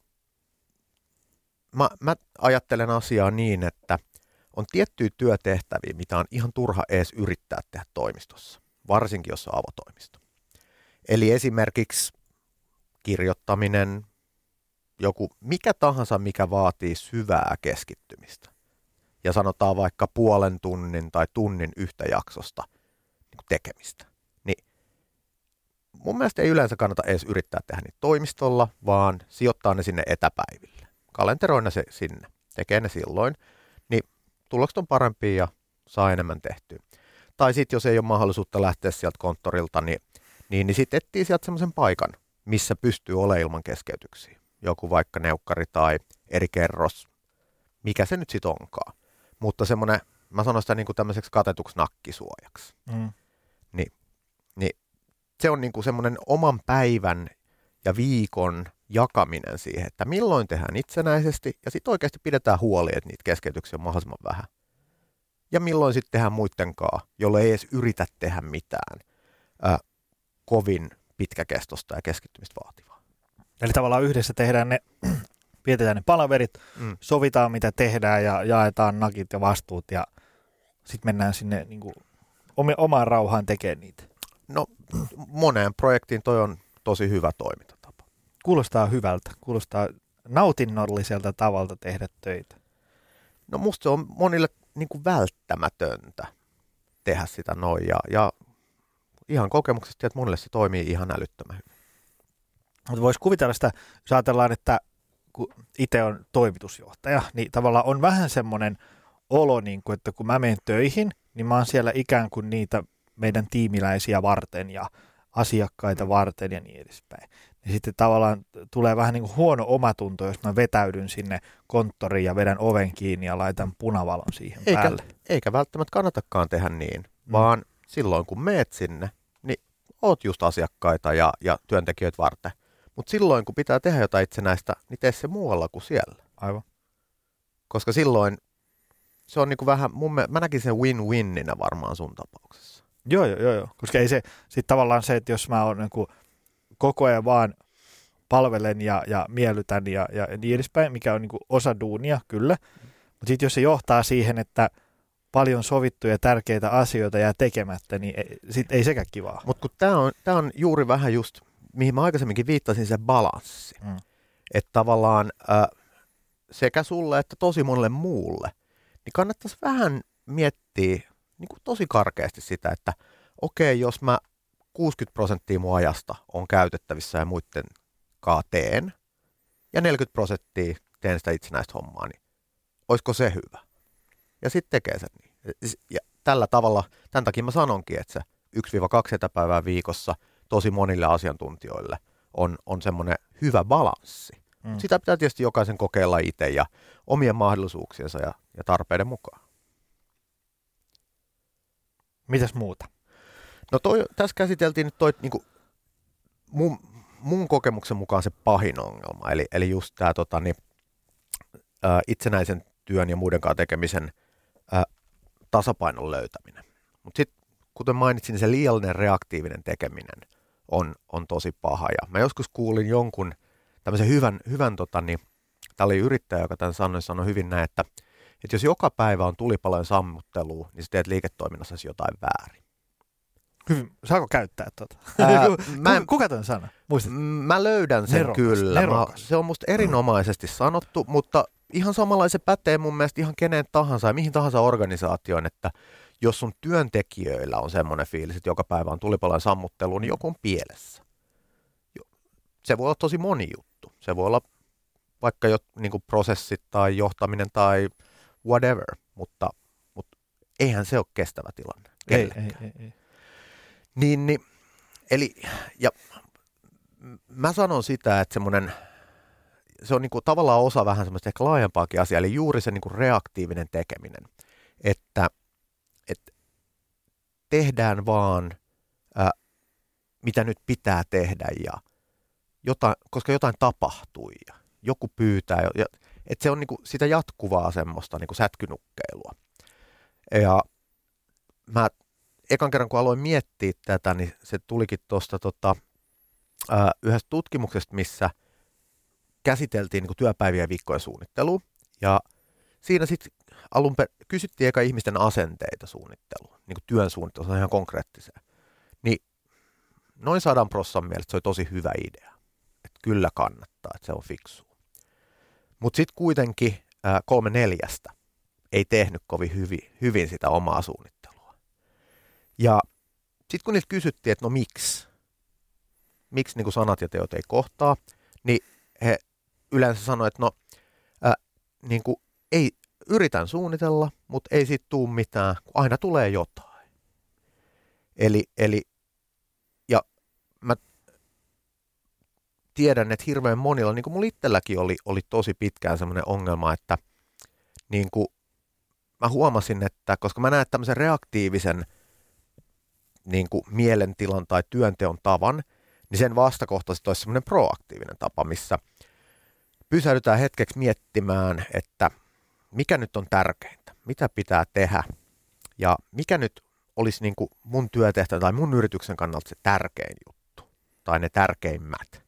[SPEAKER 3] mä, mä ajattelen asiaa niin, että on tiettyjä työtehtäviä, mitä on ihan turha edes yrittää tehdä toimistossa, varsinkin jos on avotoimisto. Eli esimerkiksi kirjoittaminen, joku mikä tahansa, mikä vaatii syvää keskittymistä. Ja sanotaan vaikka puolen tunnin tai tunnin yhtä jaksosta niin tekemistä. Niin mun mielestä ei yleensä kannata edes yrittää tehdä niitä toimistolla, vaan sijoittaa ne sinne etäpäiville. Kalenteroina se sinne. Tekee ne silloin. Niin tulokset on parempia ja saa enemmän tehtyä. Tai sitten jos ei ole mahdollisuutta lähteä sieltä konttorilta, niin, niin, niin sitten etsii sieltä semmoisen paikan, missä pystyy olemaan ilman keskeytyksiä joku vaikka neukkari tai eri kerros, mikä se nyt sitten onkaan. Mutta semmoinen, mä sanon sitä niin kuin tämmöiseksi katetuksi nakkisuojaksi. Mm. Ni, niin se on niin kuin semmoinen oman päivän ja viikon jakaminen siihen, että milloin tehdään itsenäisesti ja sitten oikeasti pidetään huoli, että niitä keskeytyksiä on mahdollisimman vähän. Ja milloin sitten tehdään muittenkaan, jolle ei edes yritä tehdä mitään äh, kovin pitkäkestosta ja keskittymistä vaativaa.
[SPEAKER 2] Eli tavallaan yhdessä tehdään ne, pidetään ne palaverit, mm. sovitaan mitä tehdään ja jaetaan nakit ja vastuut ja sitten mennään sinne niin kuin, omaan rauhaan tekemään niitä.
[SPEAKER 3] No moneen projektiin toi on tosi hyvä toimintatapa.
[SPEAKER 2] Kuulostaa hyvältä, kuulostaa nautinnolliselta tavalta tehdä töitä.
[SPEAKER 3] No musta se on monille niin kuin välttämätöntä tehdä sitä noin ja, ja ihan kokemuksesta, että monille se toimii ihan älyttömän hyvin.
[SPEAKER 2] Mutta voisi kuvitella sitä, jos ajatellaan, että kun itse on toimitusjohtaja, niin tavallaan on vähän semmoinen olo, niin kuin, että kun mä menen töihin, niin mä oon siellä ikään kuin niitä meidän tiimiläisiä varten ja asiakkaita varten ja niin edespäin. Ja sitten tavallaan tulee vähän niin kuin huono omatunto, jos mä vetäydyn sinne konttoriin ja vedän oven kiinni ja laitan punavalon siihen
[SPEAKER 3] eikä,
[SPEAKER 2] päälle.
[SPEAKER 3] Eikä välttämättä kannatakaan tehdä niin, mm. vaan silloin kun meet sinne, niin oot just asiakkaita ja, ja työntekijöitä varten. Mutta silloin kun pitää tehdä jotain itsenäistä, niin tee se muualla kuin siellä.
[SPEAKER 2] Aivan.
[SPEAKER 3] Koska silloin se on niinku vähän, mun mä näkisin sen win-winninä varmaan sun tapauksessa.
[SPEAKER 2] Joo, joo, joo, joo. koska ei se, sitten tavallaan se, että jos mä oon niin koko ajan vaan palvelen ja, ja miellytän ja, ja niin edespäin, mikä on niin osa duunia, kyllä. Mutta sitten jos se johtaa siihen, että paljon sovittuja tärkeitä asioita jää tekemättä, niin ei, sit ei sekään kivaa.
[SPEAKER 3] Mutta kun tämä on, tää on juuri vähän just, mihin mä aikaisemminkin viittasin, se balanssi. Mm. Että tavallaan äh, sekä sulle että tosi monelle muulle, niin kannattaisi vähän miettiä niin kuin tosi karkeasti sitä, että okei, okay, jos mä 60 prosenttia mun ajasta on käytettävissä ja muiden kaa teen, ja 40 prosenttia teen sitä itsenäistä hommaa, niin olisiko se hyvä? Ja sitten tekee sen niin. Ja tällä tavalla, tämän takia mä sanonkin, että se 1-2 etäpäivää viikossa tosi monille asiantuntijoille on, on semmoinen hyvä balanssi. Mm. Sitä pitää tietysti jokaisen kokeilla itse ja omien mahdollisuuksiensa ja, ja tarpeiden mukaan.
[SPEAKER 2] Mitäs muuta?
[SPEAKER 3] No toi, tässä käsiteltiin nyt toi, niin kuin, mun, mun kokemuksen mukaan se pahin ongelma, eli, eli just tämä tota, niin, itsenäisen työn ja muiden kanssa tekemisen ää, tasapainon löytäminen. Mutta sitten, kuten mainitsin, se liiallinen reaktiivinen tekeminen on, on tosi paha. Ja mä joskus kuulin jonkun tämmöisen hyvän, hyvän tota, niin, tämä oli yrittäjä, joka tämän sanoi, sanoi hyvin näin, että, että jos joka päivä on tulipalojen sammuttelua, niin sä teet liiketoiminnassa jotain väärin.
[SPEAKER 2] Hyvin. Saako käyttää tuota? Ää, mä en, Kuka tämän sana? Muistat?
[SPEAKER 3] Mä löydän sen nerokas, kyllä. Nerokas. Mä, se on musta erinomaisesti sanottu, mutta ihan samalla se pätee mun mielestä ihan kenen tahansa ja mihin tahansa organisaatioon, että jos sun työntekijöillä on semmoinen fiilis, että joka päivä on tulipalojen sammuttelu, niin joku on pielessä. Se voi olla tosi moni juttu. Se voi olla vaikka jo niin prosessit tai johtaminen tai whatever, mutta, mutta eihän se ole kestävä tilanne.
[SPEAKER 2] Ei, ei, ei, ei.
[SPEAKER 3] Niin, niin, eli, ja mä sanon sitä, että semmoinen, se on niin kuin tavallaan osa vähän semmoista ehkä laajempaakin asiaa, eli juuri se niin kuin reaktiivinen tekeminen, että, että tehdään vaan, ää, mitä nyt pitää tehdä, ja jotain, koska jotain tapahtui, ja joku pyytää, ja, että se on niin kuin sitä jatkuvaa semmoista niin kuin sätkynukkeilua. Ja mä ekan kerran kun aloin miettiä tätä, niin se tulikin tuosta tota, yhdestä tutkimuksesta, missä käsiteltiin niin työpäiviä ja viikkojen suunnittelua. Ja siinä sitten alun per- kysyttiin eka ihmisten asenteita suunnitteluun, niin kuin työn suunnitteluun, ihan konkreettiseen. Niin noin sadan prossan mielestä se oli tosi hyvä idea. Että kyllä kannattaa, että se on fiksu. Mutta sitten kuitenkin ää, kolme neljästä ei tehnyt kovin hyvin, hyvin sitä omaa suunnittelua. Ja sitten kun niiltä kysyttiin, että no miksi, miksi niin sanat ja teot ei kohtaa, niin he yleensä sanoivat, että no ää, niin kuin, ei, yritän suunnitella, mutta ei siitä tule mitään, kun aina tulee jotain. Eli, eli ja mä tiedän, että hirveän monilla, niin kuin mulla itselläkin oli, oli tosi pitkään semmoinen ongelma, että niin kuin mä huomasin, että koska mä näen tämmöisen reaktiivisen niin kuin mielentilan tai työnteon tavan, niin sen vastakohtaisesti olisi semmoinen proaktiivinen tapa, missä pysähdytään hetkeksi miettimään, että mikä nyt on tärkeintä, mitä pitää tehdä ja mikä nyt olisi niin kuin mun työtehtävä tai mun yrityksen kannalta se tärkein juttu tai ne tärkeimmät.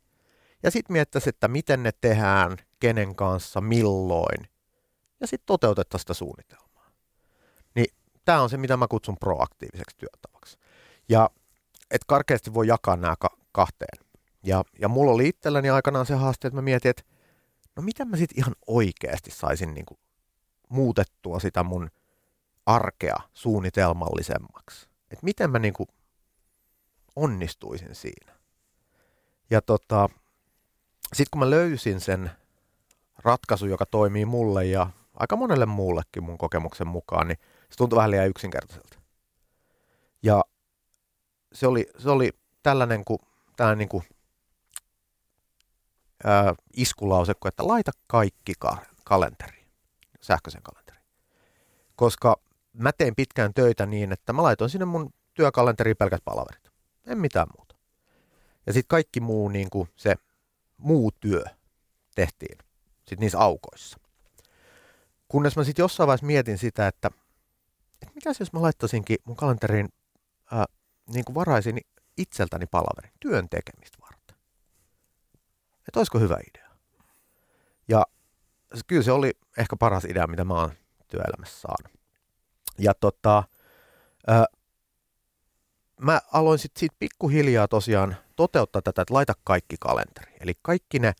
[SPEAKER 3] Ja sitten miettäisiin, että miten ne tehdään, kenen kanssa, milloin ja sitten toteutettaisiin sitä suunnitelmaa. Niin tämä on se, mitä mä kutsun proaktiiviseksi työtavaksi. Ja että karkeasti voi jakaa nämä ka- kahteen. Ja, ja mulla oli itselläni aikanaan se haaste, että mä mietin, että no miten mä sitten ihan oikeasti saisin niin muutettua sitä mun arkea suunnitelmallisemmaksi. Että miten mä niin kuin onnistuisin siinä. Ja tota, sitten kun mä löysin sen ratkaisun, joka toimii mulle ja aika monelle muullekin mun kokemuksen mukaan, niin se tuntui vähän liian yksinkertaiselta. Ja se oli, se oli tällainen, kuin, tällainen niin kuin, ää, iskulause, että laita kaikki ka- kalenteriin, sähköisen kalenteriin. Koska mä tein pitkään töitä niin, että mä laitoin sinne mun työkalenteriin pelkät palaverit. En mitään muuta. Ja sitten kaikki muu, niin kuin se muu työ tehtiin sit niissä aukoissa. Kunnes mä sitten jossain vaiheessa mietin sitä, että, että mikä jos mä laittaisinkin mun kalenteriin, ää, niin kuin varaisin itseltäni palaverin työn tekemistä varten. Että olisiko hyvä idea. Ja kyllä se oli ehkä paras idea, mitä mä oon työelämässä saanut. Ja tota, ää, mä aloin sitten siitä pikkuhiljaa tosiaan toteuttaa tätä, että laita kaikki kalenteri. Eli kaikki ne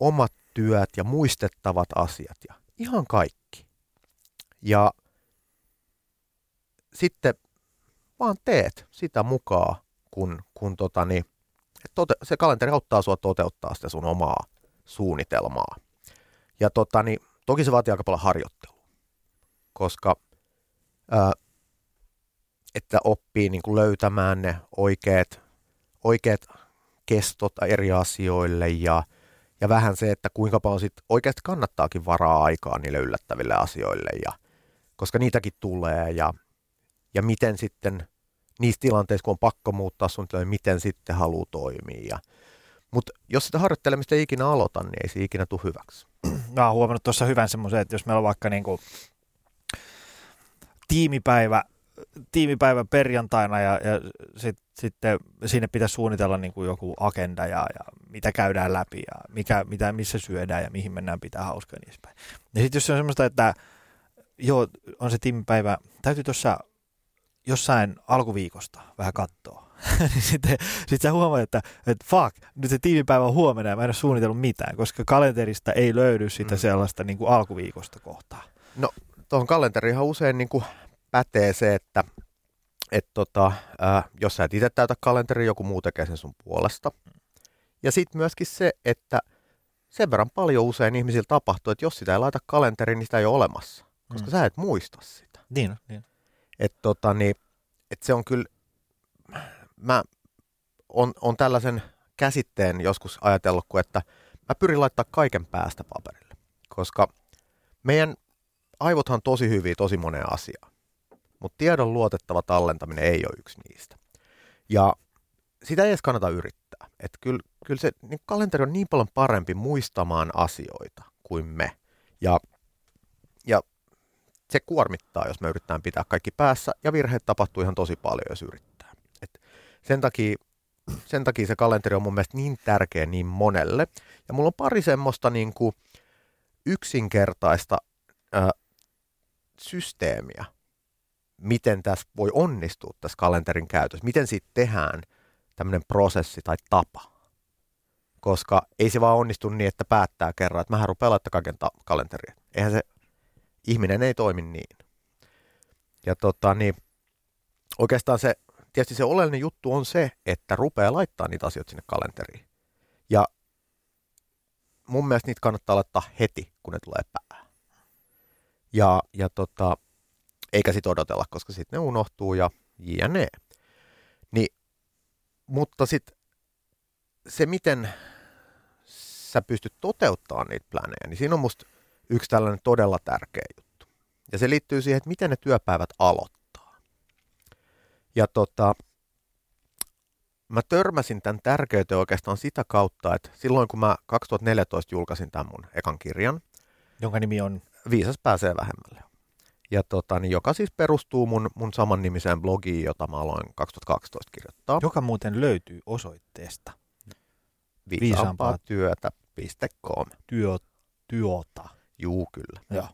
[SPEAKER 3] omat työt ja muistettavat asiat ja ihan kaikki. Ja sitten vaan teet sitä mukaan, kun, kun tota niin, tote, se kalenteri auttaa sua toteuttaa sitä sun omaa suunnitelmaa. Ja tota niin, toki se vaatii aika paljon harjoittelua, koska ää, että oppii niin kuin löytämään ne oikeat, oikeat kestot eri asioille ja, ja vähän se, että kuinka paljon sit oikeasti kannattaakin varaa aikaa niille yllättäville asioille, ja, koska niitäkin tulee ja, ja miten sitten niissä tilanteissa, kun on pakko muuttaa sun tilanne, miten sitten haluaa toimia. Ja, mutta jos sitä harjoittelemista ei ikinä aloita, niin ei se ikinä tule hyväksi.
[SPEAKER 2] Mä oon huomannut tuossa hyvän semmoisen, että jos meillä on vaikka niin kuin tiimipäivä tiimipäivä perjantaina ja, ja sitten sit sinne pitäisi suunnitella niin kuin joku agenda ja, ja mitä käydään läpi ja mikä, mitä, missä syödään ja mihin mennään pitää hauskaa ja niin edespäin. Ja sitten jos se on semmoista, että joo, on se tiimipäivä, täytyy tuossa jossain alkuviikosta vähän katsoa. niin sitten sit sä huomaat, että, että fuck, nyt se tiimipäivä on huomenna ja mä en ole suunnitellut mitään, koska kalenterista ei löydy sitä mm. sellaista niin kuin alkuviikosta kohtaa.
[SPEAKER 3] No tuohon kalenteriin usein niin kuin pätee se, että et tota, ää, jos sä et itse täytä kalenteri, joku muu tekee sen sun puolesta. Ja sitten myöskin se, että sen verran paljon usein ihmisillä tapahtuu, että jos sitä ei laita kalenteriin, niin sitä ei ole olemassa, koska mm. sä et muista sitä.
[SPEAKER 2] Niin, niin.
[SPEAKER 3] Et tota, niin, et se on kyllä, mä on, on tällaisen käsitteen joskus ajatellut, että mä pyrin laittaa kaiken päästä paperille, koska meidän aivothan tosi hyviä tosi moneen asiaan mutta tiedon luotettava tallentaminen ei ole yksi niistä. Ja sitä ei edes kannata yrittää. Että kyllä, kyllä se niin kalenteri on niin paljon parempi muistamaan asioita kuin me. Ja se kuormittaa, jos me yritetään pitää kaikki päässä, ja virheet tapahtuu ihan tosi paljon, jos yrittää. Et sen, takia, sen takia se kalenteri on mun mielestä niin tärkeä niin monelle. Ja mulla on pari semmoista niin kuin yksinkertaista ää, systeemiä, miten tässä voi onnistua tässä kalenterin käytössä, miten siitä tehdään tämmöinen prosessi tai tapa. Koska ei se vaan onnistu niin, että päättää kerran, että mähän rupean laittaa kaiken ta- kalenteriin. Eihän se, ihminen ei toimi niin. Ja tota, niin, oikeastaan se, tietysti se oleellinen juttu on se, että rupeaa laittaa niitä asioita sinne kalenteriin. Ja mun mielestä niitä kannattaa laittaa heti, kun ne tulee päähän. Ja, ja tota, eikä sit odotella, koska sitten ne unohtuu ja jne. Niin, mutta sitten se, miten sä pystyt toteuttamaan niitä planeja, niin siinä on musta yksi tällainen todella tärkeä juttu. Ja se liittyy siihen, että miten ne työpäivät aloittaa. Ja tota, mä törmäsin tämän tärkeyteen oikeastaan sitä kautta, että silloin kun mä 2014 julkaisin tämän mun ekan kirjan,
[SPEAKER 2] jonka nimi on
[SPEAKER 3] Viisas pääsee vähemmälle ja tota, niin joka siis perustuu mun, mun saman nimiseen blogiin, jota mä aloin 2012 kirjoittaa.
[SPEAKER 2] Joka muuten löytyy osoitteesta.
[SPEAKER 3] Viisaampaa työtä.com.
[SPEAKER 2] Työ, työtä.
[SPEAKER 3] Juu, kyllä.
[SPEAKER 2] Joo.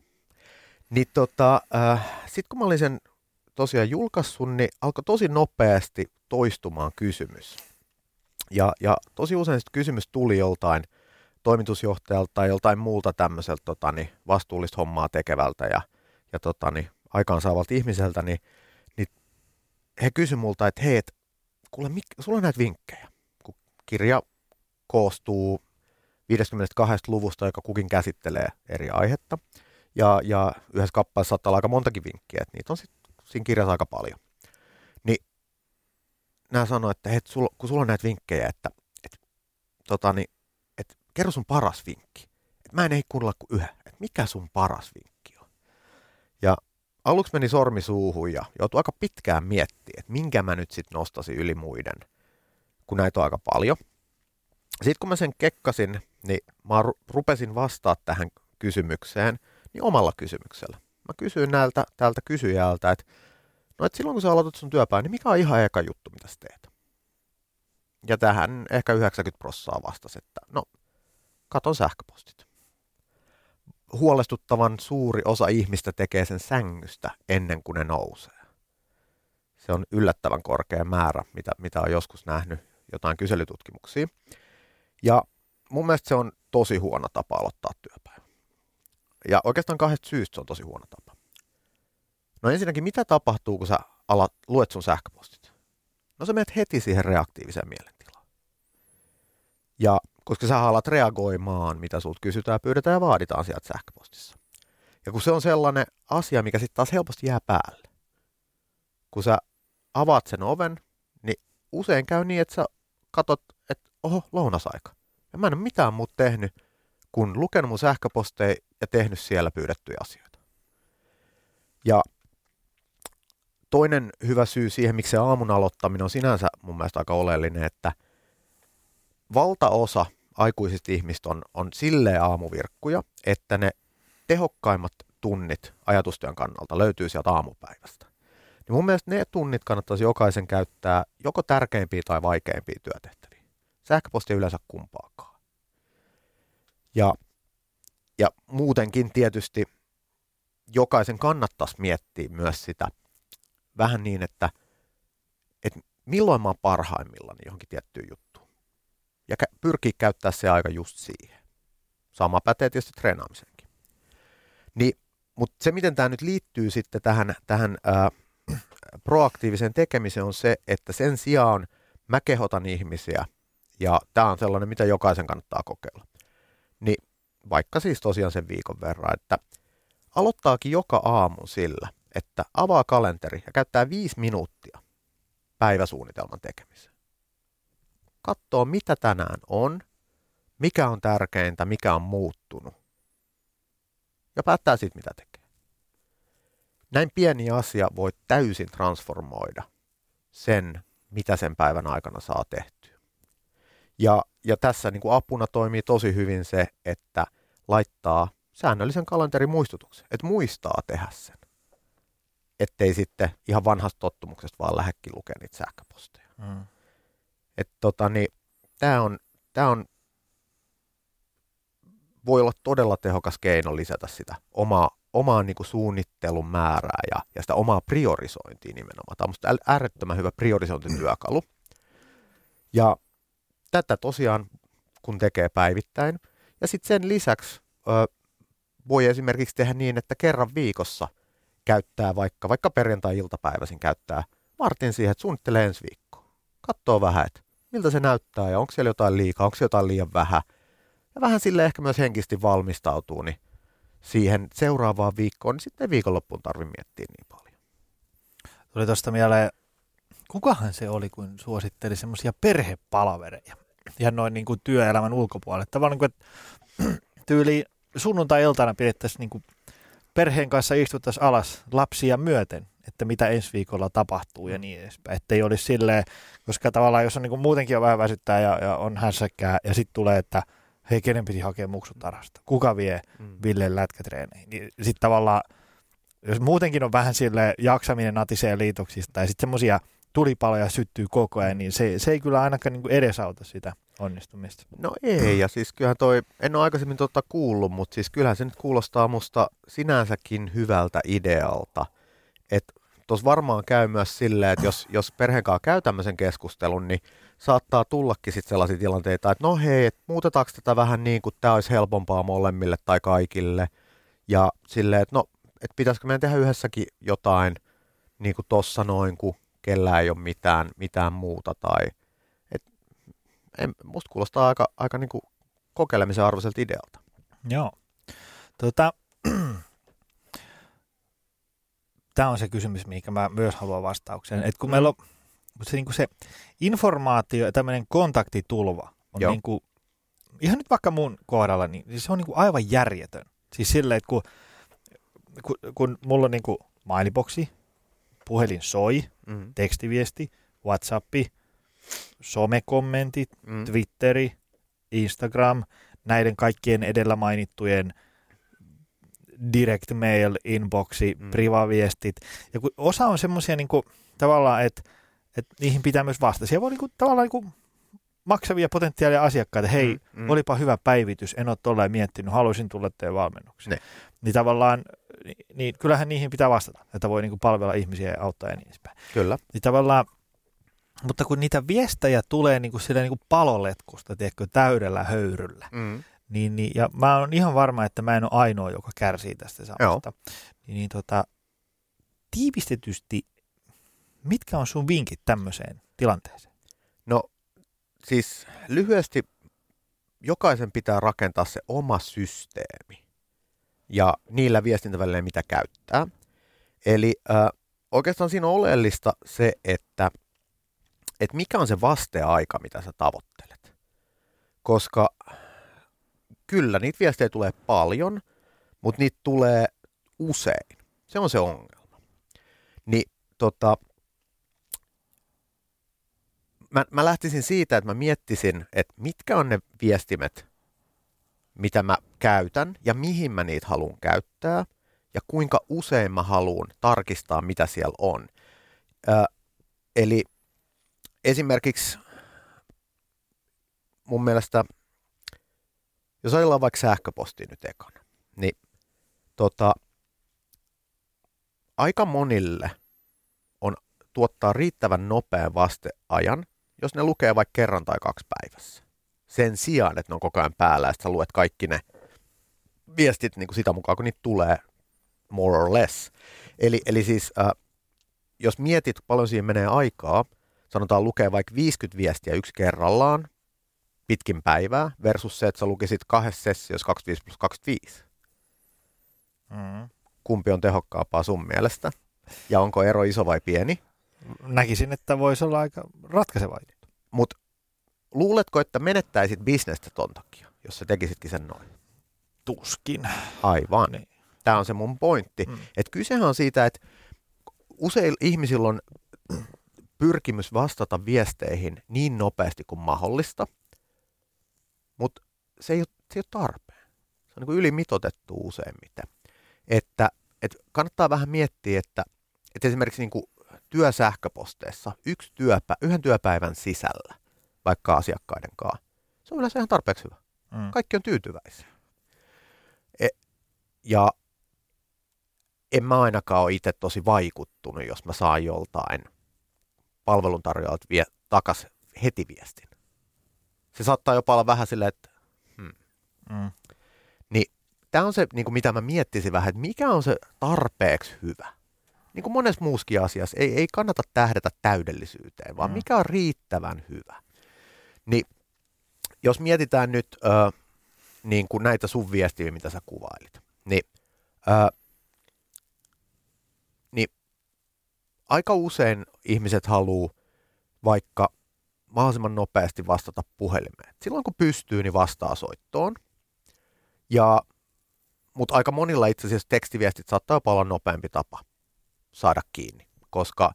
[SPEAKER 3] Niin tota, äh, sitten kun mä olin sen tosiaan julkaissut, niin alkoi tosi nopeasti toistumaan kysymys. Ja, ja tosi usein kysymys tuli joltain toimitusjohtajalta tai joltain muulta tämmöiseltä tota, niin vastuullista hommaa tekevältä. Ja ja tota, niin, aikaansaavalta ihmiseltä, niin, niin he kysyivät multa, että hei, et, kuule, mik, sulla on näitä vinkkejä, kun kirja koostuu 52 luvusta, joka kukin käsittelee eri aihetta. ja, ja yhdessä kappaleessa saattaa olla aika montakin vinkkiä, että niitä on sit siinä kirjassa aika paljon. Niin nämä sanoo, että hei, sul, kun sulla on näitä vinkkejä, että et, tota, niin, et, kerro sun paras vinkki. Et mä en ei kuunnella kuin yhä, että mikä sun paras vinkki on. Ja aluksi meni sormi suuhun ja joutui aika pitkään miettimään, että minkä mä nyt sitten nostasin yli muiden, kun näitä on aika paljon. Sitten kun mä sen kekkasin, niin mä rupesin vastaa tähän kysymykseen niin omalla kysymyksellä. Mä kysyin näiltä, tältä kysyjältä, että no et silloin kun sä aloitat sun työpäin, niin mikä on ihan eka juttu, mitä sä teet? Ja tähän ehkä 90 prossaa vastasi, että no, katon sähköpostit huolestuttavan suuri osa ihmistä tekee sen sängystä ennen kuin ne nousee. Se on yllättävän korkea määrä, mitä, mitä on joskus nähnyt jotain kyselytutkimuksia. Ja mun mielestä se on tosi huono tapa aloittaa työpäivä. Ja oikeastaan kahdesta syystä se on tosi huono tapa. No ensinnäkin, mitä tapahtuu, kun sä alat, luet sun sähköpostit? No sä menet heti siihen reaktiiviseen mielentilaan. Ja koska sä alat reagoimaan, mitä sulta kysytään, pyydetään ja vaaditaan sieltä sähköpostissa. Ja kun se on sellainen asia, mikä sitten taas helposti jää päälle. Kun sä avaat sen oven, niin usein käy niin, että sä katot, että oho, lounasaika. Ja mä en ole mitään muuta tehnyt, kun lukenut mun sähköposteja ja tehnyt siellä pyydettyjä asioita. Ja toinen hyvä syy siihen, miksi se aamun aloittaminen on sinänsä mun mielestä aika oleellinen, että valtaosa aikuisista ihmistä on, on silleen aamuvirkkuja, että ne tehokkaimmat tunnit ajatustyön kannalta löytyy sieltä aamupäivästä. Niin mun mielestä ne tunnit kannattaisi jokaisen käyttää joko tärkeimpiä tai vaikeimpiä työtehtäviä. Sähköposti yleensä kumpaakaan. Ja, ja muutenkin tietysti jokaisen kannattaisi miettiä myös sitä vähän niin, että, että milloin mä oon parhaimmillani johonkin tiettyyn juttuun ja pyrkii käyttää se aika just siihen. Sama pätee tietysti treenaamisenkin. Niin, mutta se, miten tämä nyt liittyy sitten tähän, tähän ää, proaktiiviseen tekemiseen, on se, että sen sijaan mä kehotan ihmisiä, ja tämä on sellainen, mitä jokaisen kannattaa kokeilla, niin vaikka siis tosiaan sen viikon verran, että aloittaakin joka aamu sillä, että avaa kalenteri ja käyttää viisi minuuttia päiväsuunnitelman tekemiseen katsoa, mitä tänään on, mikä on tärkeintä, mikä on muuttunut. Ja päättää sitten, mitä tekee. Näin pieni asia voi täysin transformoida sen, mitä sen päivän aikana saa tehtyä. Ja, ja tässä niin kuin apuna toimii tosi hyvin se, että laittaa säännöllisen kalenterin muistutuksen, että muistaa tehdä sen. Ettei sitten ihan vanhasta tottumuksesta vaan lähdekin lukemaan niitä sähköposteja. Mm. Tota, niin, tämä on, tää on, voi olla todella tehokas keino lisätä sitä omaa, omaa niin kuin suunnittelun määrää ja, ja sitä omaa priorisointia nimenomaan. Tämä on äärettömän hyvä priorisointityökalu. Ja tätä tosiaan, kun tekee päivittäin. Ja sitten sen lisäksi ö, voi esimerkiksi tehdä niin, että kerran viikossa käyttää vaikka, vaikka perjantai-iltapäiväisin käyttää vartin siihen, että suunnittelee ensi viikkoa. Katsoo vähän, että miltä se näyttää ja onko siellä jotain liikaa, onko jotain liian vähän. Ja vähän sille ehkä myös henkisesti valmistautuu niin siihen seuraavaan viikkoon, niin sitten viikonloppuun tarvitse miettiä niin paljon.
[SPEAKER 2] Tuli tuosta mieleen, kukahan se oli, kun suositteli semmoisia perhepalavereja ihan noin niin kuin työelämän ulkopuolelle. Tavallaan niin kuin, että tyyli sunnuntai-iltana pidettäisiin niin kuin perheen kanssa istuttaisiin alas lapsia myöten että mitä ensi viikolla tapahtuu ja niin edespäin. Että ei olisi silleen, koska tavallaan jos on niin kuin muutenkin on vähän väsyttää ja, ja on hässäkkää ja sitten tulee, että hei, kenen piti hakea muksut tarhasta? Kuka vie mm. Villeen lätkätreeneihin? Niin sitten tavallaan, jos muutenkin on vähän sille jaksaminen natisee liitoksista ja sitten semmoisia tulipaloja syttyy koko ajan, niin se, se ei kyllä ainakaan niin edesauta sitä onnistumista.
[SPEAKER 3] No ei, ja siis kyllähän toi, en ole aikaisemmin tota kuullut, mutta siis kyllähän se nyt kuulostaa musta sinänsäkin hyvältä idealta – että tuossa varmaan käy myös silleen, että jos, jos perheen kanssa käy tämmöisen keskustelun, niin saattaa tullakin sitten sellaisia tilanteita, että no hei, et muutetaanko tätä vähän niin kuin tämä olisi helpompaa molemmille tai kaikille. Ja silleen, että no, että pitäisikö meidän tehdä yhdessäkin jotain niin kuin tossa noin, kun kellä ei ole mitään, mitään muuta. Tai, et, en, musta kuulostaa aika, aika niin kuin kokeilemisen arvoiselta idealta.
[SPEAKER 2] Joo. Tota, tämä on se kysymys, mihin mä myös haluan vastauksen. Et kun mm. meillä on se, niin kuin se informaatio ja tämmöinen kontaktitulva on niin kuin, ihan nyt vaikka mun kohdalla, niin siis se on niin kuin aivan järjetön. Siis silleen, että kun, kun, kun mulla on niin kuin mailiboksi, puhelin soi, mm. tekstiviesti, Whatsappi, somekommentit, mm. Twitteri, Instagram, näiden kaikkien edellä mainittujen direct mail, inboxi, mm. privaviestit. Ja kun osa on semmoisia niin tavallaan, että, että niihin pitää myös vastata. Siellä voi niin kuin, tavallaan niin kuin maksavia potentiaalia asiakkaita, hei, mm, mm. olipa hyvä päivitys, en ole tuollain miettinyt, haluaisin tulla teidän valmennukseen. Ne. Niin tavallaan, niin, kyllähän niihin pitää vastata, että voi niin kuin palvella ihmisiä ja auttaa ja niin edespäin.
[SPEAKER 3] Kyllä.
[SPEAKER 2] Niin tavallaan, mutta kun niitä viestejä tulee niin kuin sillä niin kuin paloletkusta, tiedätkö, täydellä höyryllä, mm. niin, niin, ja mä oon ihan varma, että mä en ole ainoa, joka kärsii tästä samasta. Niin, niin tota, tiivistetysti, mitkä on sun vinkit tämmöiseen tilanteeseen?
[SPEAKER 3] No siis lyhyesti jokaisen pitää rakentaa se oma systeemi ja niillä viestintävälineillä, mitä käyttää. Eli äh, oikeastaan siinä on oleellista se, että, että mikä on se vasteaika, mitä sä tavoittelet. Koska kyllä niitä viestejä tulee paljon, mutta niitä tulee usein. Se on se ongelma. Niin tota, mä, mä lähtisin siitä, että mä miettisin, että mitkä on ne viestimet, mitä mä käytän ja mihin mä niitä haluan käyttää ja kuinka usein mä haluan tarkistaa, mitä siellä on. Ö, eli esimerkiksi mun mielestä, jos ajatellaan vaikka sähköposti nyt ekana, niin tota, aika monille on tuottaa riittävän nopean vasteajan – jos ne lukee vaikka kerran tai kaksi päivässä. Sen sijaan, että ne on koko ajan päällä, että sä luet kaikki ne viestit niin kuin sitä mukaan, kun niitä tulee more or less. Eli, eli siis, äh, jos mietit, paljon siihen menee aikaa, sanotaan lukee vaikka 50 viestiä yksi kerrallaan pitkin päivää, versus se, että sä lukisit kahdessa sessiossa 25 plus 25. Mm. Kumpi on tehokkaampaa sun mielestä? Ja onko ero iso vai pieni?
[SPEAKER 2] näkisin, että voisi olla aika ratkaiseva
[SPEAKER 3] Mutta luuletko, että menettäisit bisnestä ton takia, jos sä tekisitkin sen noin?
[SPEAKER 2] Tuskin.
[SPEAKER 3] Aivan. Niin. Tämä on se mun pointti. Mm. Että kysehän on siitä, että usein ihmisillä on pyrkimys vastata viesteihin niin nopeasti kuin mahdollista, mutta se ei ole, se ei ole tarpeen. Se on niin ylimitotettu useimmiten. Että, että kannattaa vähän miettiä, että, että esimerkiksi niin kuin työsähköposteissa yksi työpä, yhden työpäivän sisällä, vaikka asiakkaiden kanssa, se on yleensä ihan tarpeeksi hyvä. Mm. Kaikki on tyytyväisiä. E, ja en mä ainakaan ole itse tosi vaikuttunut, jos mä saan joltain palveluntarjoajalta vie takas heti viestin. Se saattaa jopa olla vähän silleen, että hmm. mm. Niin tämä on se, niin kuin mitä mä miettisin vähän, että mikä on se tarpeeksi hyvä niin kuin monessa muuskin asiassa, ei, ei kannata tähdätä täydellisyyteen, vaan mm. mikä on riittävän hyvä. Niin jos mietitään nyt ö, niin kuin näitä sun viestiä, mitä sä kuvailit, niin, ö, niin aika usein ihmiset haluaa vaikka mahdollisimman nopeasti vastata puhelimeen. Silloin kun pystyy, niin vastaa soittoon. Ja, mutta aika monilla itse asiassa tekstiviestit saattaa olla nopeampi tapa saada kiinni, koska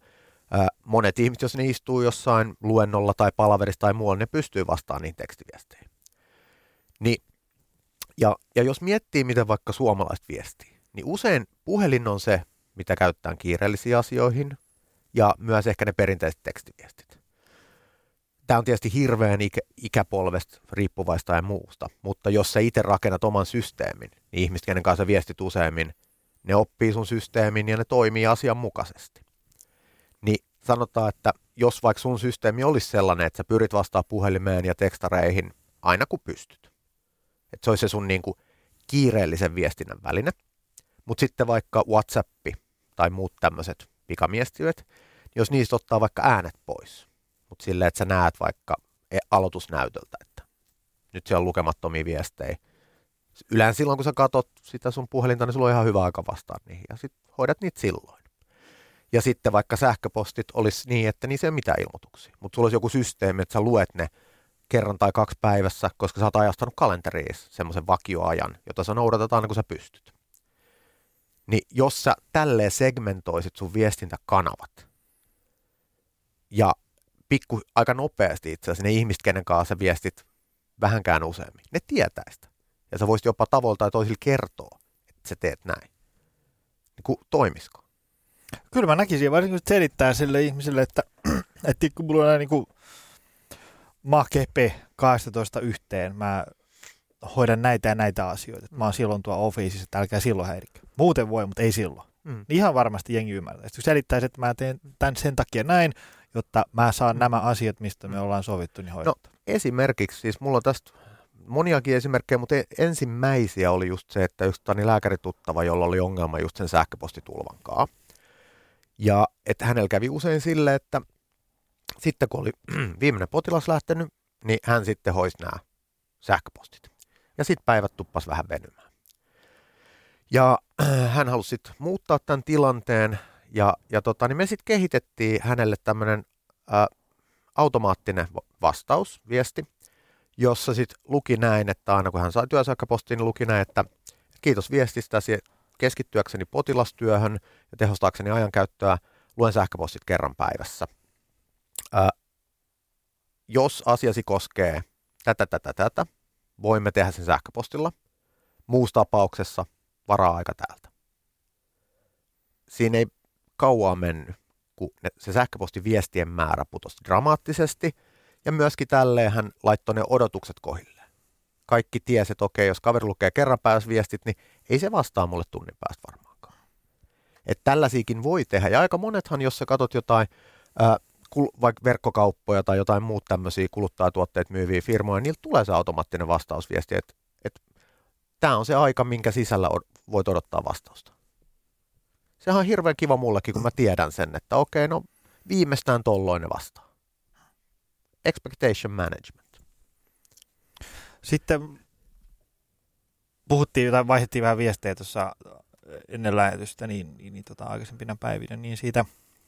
[SPEAKER 3] monet ihmiset, jos ne istuu jossain luennolla tai palaverissa tai muualla, ne pystyy vastaamaan niihin tekstiviesteihin. Niin, ja, ja jos miettii, miten vaikka suomalaiset viestii, niin usein puhelin on se, mitä käytetään kiireellisiin asioihin, ja myös ehkä ne perinteiset tekstiviestit. Tämä on tietysti hirveän ikä, ikäpolvesta riippuvaista ja muusta, mutta jos sä itse rakennat oman systeemin, niin ihmiset, kenen kanssa viestit useimmin, ne oppii sun systeemin ja ne toimii asianmukaisesti. Sanotaan, että jos vaikka sun systeemi olisi sellainen, että sä pyrit vastaa puhelimeen ja tekstareihin aina kun pystyt. Että se olisi se sun niin kuin kiireellisen viestinnän väline. Mutta sitten vaikka WhatsApp tai muut tämmöiset pikamiestiöt, niin jos niistä ottaa vaikka äänet pois, mutta silleen, että sä näet vaikka e- aloitusnäytöltä, että nyt siellä on lukemattomia viestejä, yleensä silloin, kun sä katot sitä sun puhelinta, niin sulla on ihan hyvä aika vastaa niihin ja sitten hoidat niitä silloin. Ja sitten vaikka sähköpostit olisi niin, että niissä ei mitään ilmoituksia. Mutta sulla olisi joku systeemi, että sä luet ne kerran tai kaksi päivässä, koska sä oot ajastanut kalenteriin semmoisen vakioajan, jota sä noudatat aina kun sä pystyt. Niin jos sä tälleen segmentoisit sun viestintäkanavat ja pikku aika nopeasti itse asiassa ne ihmiset, kenen kanssa sä viestit vähänkään useammin, ne tietää sitä. Ja sä voisit jopa tavalla tai toisilla kertoa, että sä teet näin. Niin kuin, toimisiko?
[SPEAKER 2] Kyllä mä näkisin, varsinkin kun selittää sille ihmiselle, että, että kun mulla on näin niin kuin makepe 12 yhteen, mä hoidan näitä ja näitä asioita. Mä oon silloin tuo officeissa, että älkää silloin häirikö. Muuten voi, mutta ei silloin. Mm. Niin ihan varmasti jengi ymmärtää. Sitten selittäisi, että mä teen tämän sen takia näin, jotta mä saan mm. nämä asiat, mistä me ollaan sovittu, niin hoidettu.
[SPEAKER 3] No esimerkiksi, siis mulla on tästä moniakin esimerkkejä, mutta e- ensimmäisiä oli just se, että just tani lääkärituttava, jolla oli ongelma just sen sähköpostitulvankaa. Ja että hänellä kävi usein sille, että sitten kun oli viimeinen potilas lähtenyt, niin hän sitten hoisi nämä sähköpostit. Ja sitten päivät tuppas vähän venymään. Ja hän halusi sitten muuttaa tämän tilanteen, ja, ja tota, niin me sitten kehitettiin hänelle tämmöinen automaattinen vastaus, viesti, jossa sitten luki näin, että aina kun hän sai työsähköpostiin, niin luki näin, että kiitos viestistäsi, keskittyäkseni potilastyöhön ja tehostaakseni ajankäyttöä, luen sähköpostit kerran päivässä. Ää, jos asiasi koskee tätä, tätä, tätä, voimme tehdä sen sähköpostilla. Muussa tapauksessa varaa aika täältä. Siinä ei kauaa mennyt, kun se sähköpostiviestien määrä putosi dramaattisesti, ja myöskin tälleen hän laittoi ne odotukset kohille. Kaikki tiesi, että okei, jos kaveri lukee kerran pääs viestit, niin ei se vastaa mulle tunnin päästä varmaankaan. Että tällaisiakin voi tehdä, ja aika monethan, jos sä katsot jotain, ää, vaikka verkkokauppoja tai jotain muut tämmöisiä kuluttajatuotteet myyviä firmoja, niin niiltä tulee se automaattinen vastausviesti, että, että tämä on se aika, minkä sisällä voit odottaa vastausta. Sehän on hirveän kiva mullekin, kun mä tiedän sen, että okei, no viimeistään tolloin ne vastaa. Expectation management.
[SPEAKER 2] Sitten puhuttiin tai vaihdettiin vähän viestejä tuossa ennen lähetystä niin, niin, niin tota, aikaisempina päivinä, niin siitä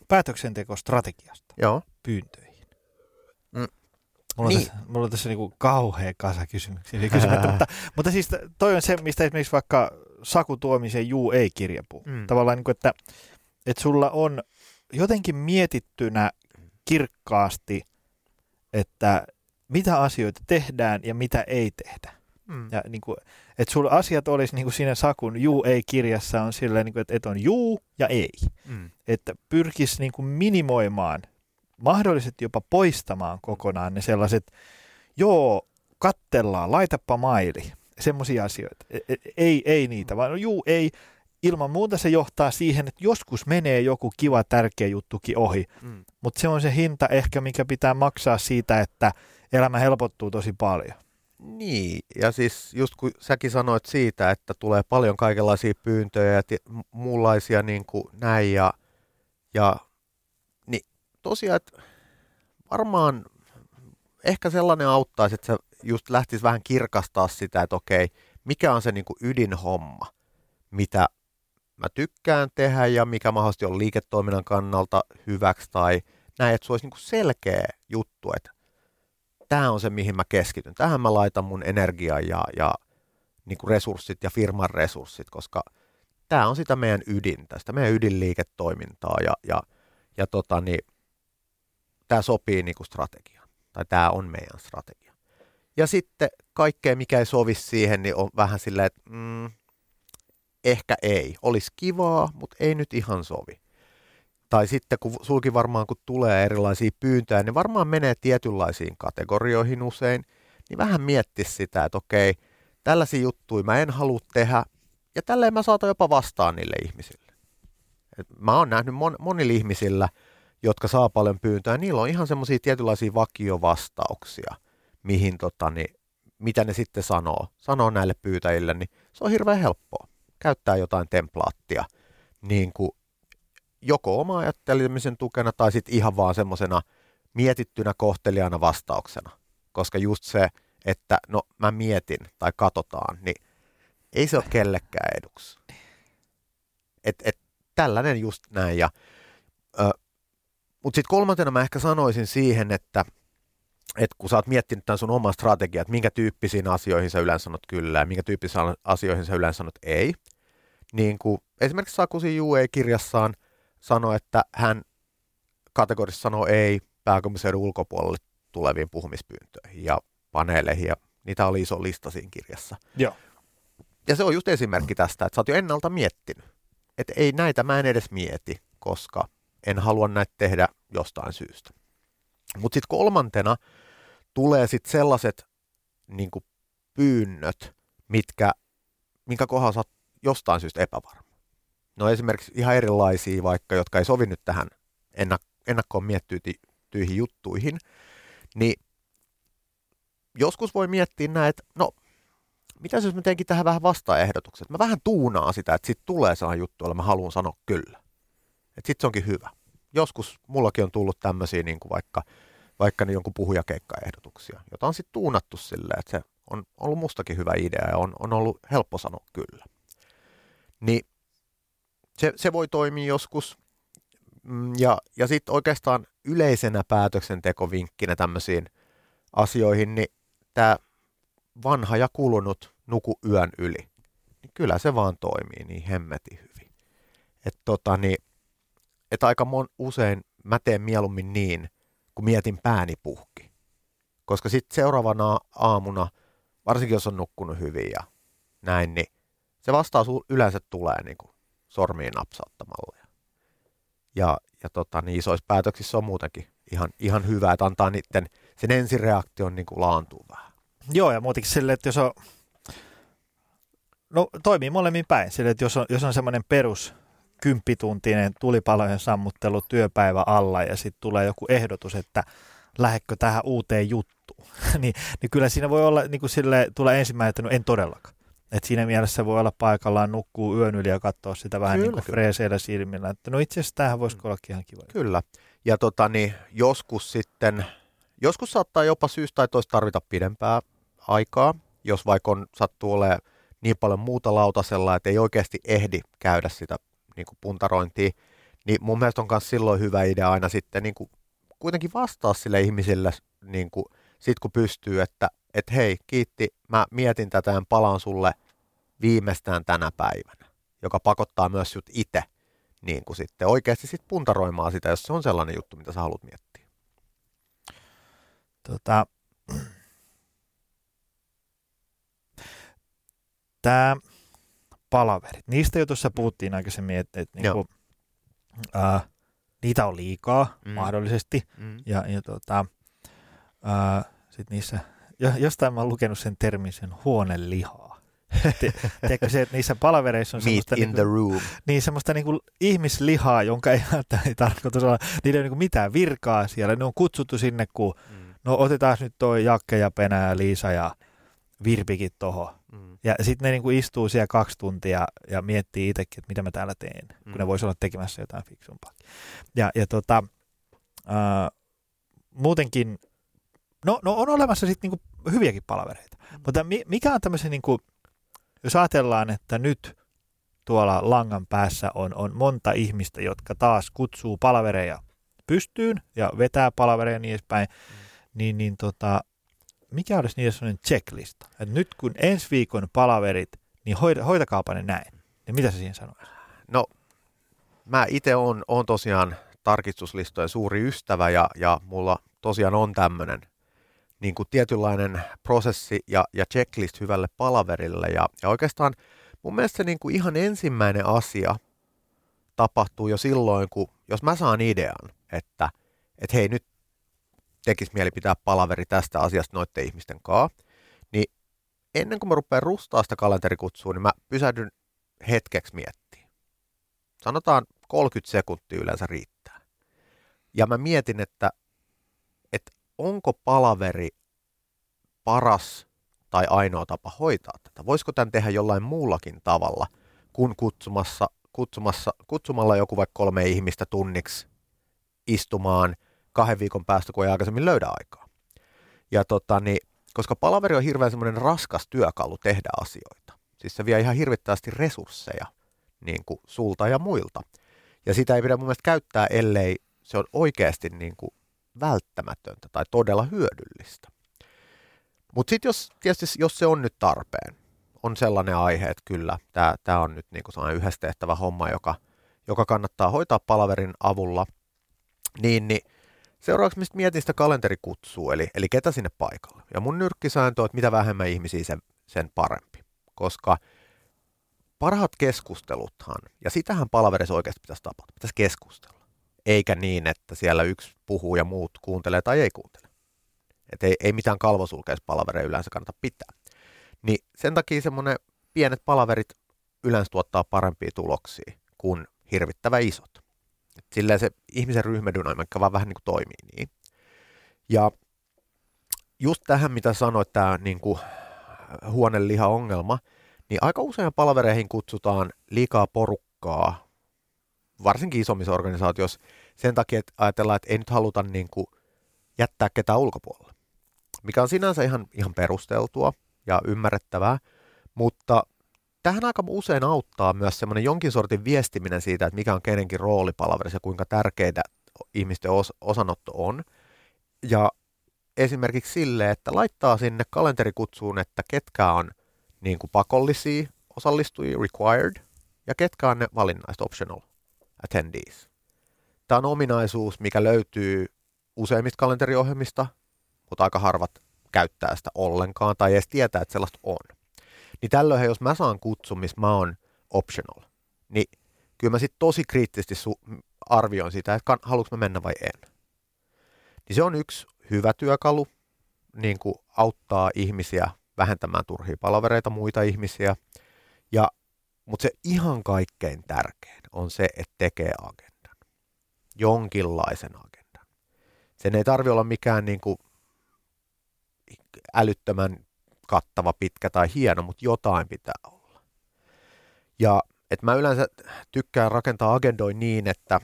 [SPEAKER 2] päätöksentekostrategiasta
[SPEAKER 3] Joo.
[SPEAKER 2] pyyntöihin. Mm. Mulla, niin. on tässä, mulla on tässä niinku kauhea kasa kysymyksiä. mutta, mutta siis toi on se, mistä esimerkiksi vaikka Saku Tuomisen Juu ei-kirja puhuu. Mm. Tavallaan, niin kuin, että, että sulla on jotenkin mietittynä kirkkaasti, että mitä asioita tehdään ja mitä ei tehdä. Mm. Ja niin kuin, että sulla asiat olisi niin kuin siinä Sakun juu ei kirjassa on silleen, niin kuin, että, että on juu ja ei. Mm. Että pyrkisi niin kuin minimoimaan, mahdollisesti jopa poistamaan kokonaan ne sellaiset, joo, kattellaan, laitapa maili semmoisia asioita. E, e, ei, ei niitä, vaan juu, ei. Ilman muuta se johtaa siihen, että joskus menee joku kiva, tärkeä juttukin ohi, mm. mutta se on se hinta ehkä, mikä pitää maksaa siitä, että elämä helpottuu tosi paljon.
[SPEAKER 3] Niin, ja siis just kun säkin sanoit siitä, että tulee paljon kaikenlaisia pyyntöjä ja t- muunlaisia niin kuin näin, ja, ja niin tosiaan, että varmaan ehkä sellainen auttaisi, että sä just lähtisi vähän kirkastaa sitä, että okei, mikä on se niin kuin ydinhomma, mitä mä tykkään tehdä ja mikä mahdollisesti on liiketoiminnan kannalta hyväksi tai näin, että se olisi niin kuin selkeä juttu, että tämä on se, mihin mä keskityn. Tähän mä laitan mun energiaa ja, ja niin kuin resurssit ja firman resurssit, koska tämä on sitä meidän ydintä, sitä meidän ydinliiketoimintaa ja, ja, ja tota, niin, tämä sopii niin kuin strategiaan, tai tämä on meidän strategia. Ja sitten kaikkea, mikä ei sovi siihen, niin on vähän silleen, että mm, ehkä ei. Olisi kivaa, mutta ei nyt ihan sovi. Tai sitten kun sulki varmaan, kun tulee erilaisia pyyntöjä, niin varmaan menee tietynlaisiin kategorioihin usein, niin vähän mietti sitä, että okei, tällaisia juttuja mä en halua tehdä, ja tälleen mä saatan jopa vastaan niille ihmisille. Et mä oon nähnyt mon, monilla ihmisillä, jotka saa paljon pyyntöjä, niillä on ihan semmoisia tietynlaisia vakiovastauksia – mihin tota, niin, mitä ne sitten sanoo, sanoo näille pyytäjille, niin se on hirveän helppoa. Käyttää jotain templaattia niin kuin joko oma ajattelemisen tukena tai sitten ihan vaan semmoisena mietittynä kohteliaana vastauksena. Koska just se, että no mä mietin tai katsotaan, niin ei se ole kellekään eduksi. Et, et, tällainen just näin. Ja Mutta sitten kolmantena mä ehkä sanoisin siihen, että et kun sä oot miettinyt tämän sun oman strategian, että minkä tyyppisiin asioihin sä yleensä sanot kyllä ja minkä tyyppisiin asioihin sä yleensä sanot ei, niin kuin esimerkiksi Sakusi Jue kirjassaan sanoi, että hän kategorisesti sanoo ei pääkaupunkiseudun ulkopuolelle tuleviin puhumispyyntöihin ja paneeleihin, ja niitä oli iso lista siinä kirjassa.
[SPEAKER 2] Joo.
[SPEAKER 3] Ja se on just esimerkki tästä, että sä oot jo ennalta miettinyt, että ei näitä mä en edes mieti, koska en halua näitä tehdä jostain syystä. Mutta sitten kolmantena tulee sitten sellaiset niin pyynnöt, mitkä, minkä kohdalla sä oot jostain syystä epävarma. No esimerkiksi ihan erilaisia vaikka, jotka ei sovi nyt tähän ennak- ennakkoon miettyihin juttuihin, niin joskus voi miettiä näin, että no, mitä jos mä teenkin tähän vähän vastaehdotukset? Mä vähän tuunaan sitä, että sitten tulee sellainen juttu, jolla mä haluan sanoa kyllä. Että sitten se onkin hyvä. Joskus mullakin on tullut tämmöisiä niin kuin vaikka, vaikka niin jonkun puhujakeikkaehdotuksia, jota on sitten tuunattu silleen, että se on ollut mustakin hyvä idea ja on, on ollut helppo sanoa kyllä. Niin se, se voi toimia joskus. Mm, ja, ja sitten oikeastaan yleisenä päätöksentekovinkkinä tämmöisiin asioihin, niin tämä vanha ja kulunut nuku yön yli, niin kyllä se vaan toimii niin hemmeti hyvin. Että tota, niin, et aika mon, usein mä teen mieluummin niin, kun mietin pääni puhki. Koska sitten seuraavana aamuna, varsinkin jos on nukkunut hyvin ja näin, niin se vastaus yleensä tulee niin kuin sormiin napsauttamalla. Ja, ja tota, niin isoissa päätöksissä on muutenkin ihan, ihan hyvä, että antaa niiden, sen ensireaktion niin kuin laantua vähän.
[SPEAKER 2] Joo, ja muutenkin silleen, että jos on, no toimii molemmin päin, silleen, että jos on, jos on semmoinen perus kymppituntinen tulipalojen sammuttelu työpäivä alla ja sitten tulee joku ehdotus, että lähekkö tähän uuteen juttuun, niin, niin kyllä siinä voi olla niin kuin sille, tulee ensimmäinen, että no en todellakaan. Et siinä mielessä voi olla paikallaan, nukkuu yön yli ja katsoa sitä vähän kyllä, niin kuin freeseillä silmillä. Että no itse asiassa tämähän voisi olla ihan kiva.
[SPEAKER 3] Kyllä. Ja tota, niin, joskus sitten, joskus saattaa jopa syystä tai toista tarvita pidempää aikaa, jos vaikka on, sattuu olemaan niin paljon muuta lautasella, että ei oikeasti ehdi käydä sitä niin kuin puntarointia, niin mun mielestä on myös silloin hyvä idea aina sitten niin kuin kuitenkin vastaa sille ihmisille, niin kuin, sit kun pystyy, että et hei, kiitti, mä mietin tätä ja palaan sulle viimeistään tänä päivänä, joka pakottaa myös sut itse niin kuin sitten oikeasti sit puntaroimaan sitä, jos se on sellainen juttu, mitä sä haluat miettiä.
[SPEAKER 2] Tota, tämä palaverit, niistä jo tuossa puhuttiin aikaisemmin, että, että niinku, ää, niitä on liikaa mm. mahdollisesti, mm. ja, ja tota, sitten niissä, jostain mä oon lukenut sen termin, sen huonelihaa. Tiedätkö se, että niissä palavereissa on
[SPEAKER 3] semmoista,
[SPEAKER 2] in
[SPEAKER 3] niinku, the room.
[SPEAKER 2] Niin, semmoista niinku ihmislihaa, jonka ei välttämättä tarkoitus olla, niillä ei ole niinku mitään virkaa siellä. Ne on kutsuttu sinne, kun mm. no otetaan nyt toi Jakke ja Penä ja Liisa ja Virpikin toho. Mm. Ja sitten ne niinku istuu siellä kaksi tuntia ja miettii itsekin, että mitä mä täällä teen, mm. kun ne mm. voisi olla tekemässä jotain fiksumpaa. Ja, ja tota, äh, muutenkin, no, no on olemassa sitten niinku hyviäkin palavereita, mm. mutta mikä on tämmöisen, niinku, jos ajatellaan, että nyt tuolla langan päässä on, on monta ihmistä, jotka taas kutsuu palavereja pystyyn ja vetää palavereja niin edespäin, mm. niin, niin tota, mikä olisi niiden sellainen checklista? Että nyt kun ensi viikon palaverit, niin hoita, hoitakaapa ne näin. Niin mitä sä siihen sanoisit?
[SPEAKER 3] No, mä itse on, on tosiaan tarkistuslistojen suuri ystävä ja, ja mulla tosiaan on tämmöinen niin kuin tietynlainen prosessi ja, ja checklist hyvälle palaverille. Ja, ja oikeastaan mun mielestä se niin kuin ihan ensimmäinen asia tapahtuu jo silloin, kun jos mä saan idean, että, että hei nyt tekisi mieli pitää palaveri tästä asiasta noiden ihmisten kanssa, niin ennen kuin mä rupean rustaa sitä kalenterikutsua, niin mä pysähdyn hetkeksi miettimään. Sanotaan 30 sekuntia yleensä riittää. Ja mä mietin, että onko palaveri paras tai ainoa tapa hoitaa tätä. Voisiko tämän tehdä jollain muullakin tavalla kuin kutsumassa, kutsumassa, kutsumalla joku vaikka kolme ihmistä tunniksi istumaan kahden viikon päästä, kun ei aikaisemmin löydä aikaa. Ja tota, niin, koska palaveri on hirveän semmoinen raskas työkalu tehdä asioita. Siis se vie ihan hirvittävästi resursseja niin kuin sulta ja muilta. Ja sitä ei pidä mun mielestä käyttää, ellei se on oikeasti niin kuin välttämätöntä tai todella hyödyllistä. Mutta sitten jos, tietysti jos se on nyt tarpeen, on sellainen aihe, että kyllä, tämä on nyt niin kuin yhdessä tehtävä homma, joka, joka kannattaa hoitaa palaverin avulla, niin, niin seuraavaksi mistä mietin sitä kalenterikutsua, eli, eli ketä sinne paikalle. Ja mun nyrkkisääntö on, että mitä vähemmän ihmisiä sen, sen parempi, koska parhaat keskusteluthan, ja sitähän palaverissa oikeasti pitäisi tapahtua, pitäisi keskustella, eikä niin, että siellä yksi puhuu ja muut kuuntelee tai ei kuuntele. Että ei, ei mitään kalvosulkeispalavereja yleensä kannata pitää. Niin sen takia semmoinen pienet palaverit yleensä tuottaa parempia tuloksia kuin hirvittävä isot. Et silleen se ihmisen ryhmädynamiikka vaan vähän niin kuin toimii niin. Ja just tähän, mitä sanoit, tämä niin huoneliha-ongelma, niin aika usein palavereihin kutsutaan liikaa porukkaa, varsinkin isommissa organisaatioissa, sen takia, että ajatellaan, että ei nyt haluta niin kuin jättää ketään ulkopuolelle. Mikä on sinänsä ihan, ihan perusteltua ja ymmärrettävää, mutta tähän aika usein auttaa myös semmoinen jonkin sortin viestiminen siitä, että mikä on kenenkin rooli palaverissa ja kuinka tärkeitä ihmisten os- osanotto on. Ja esimerkiksi sille, että laittaa sinne kalenterikutsuun, että ketkä on niin kuin pakollisia osallistujia, required, ja ketkä on ne valinnaiset, optional attendees. Tämä on ominaisuus, mikä löytyy useimmista kalenteriohjelmista, mutta aika harvat käyttää sitä ollenkaan tai edes tietää, että sellaista on. Niin tällöin, jos mä saan kutsun, missä mä oon optional, niin kyllä mä sitten tosi kriittisesti su- arvioin sitä, että haluanko mä mennä vai en. Niin se on yksi hyvä työkalu, niin kuin auttaa ihmisiä vähentämään turhia palavereita, muita ihmisiä. Ja, mutta se ihan kaikkein tärkein on se, että tekee agendan. Jonkinlaisen agendan. Sen ei tarvi olla mikään niin kuin älyttömän kattava, pitkä tai hieno, mutta jotain pitää olla. Ja että mä yleensä tykkään rakentaa agendoin niin, että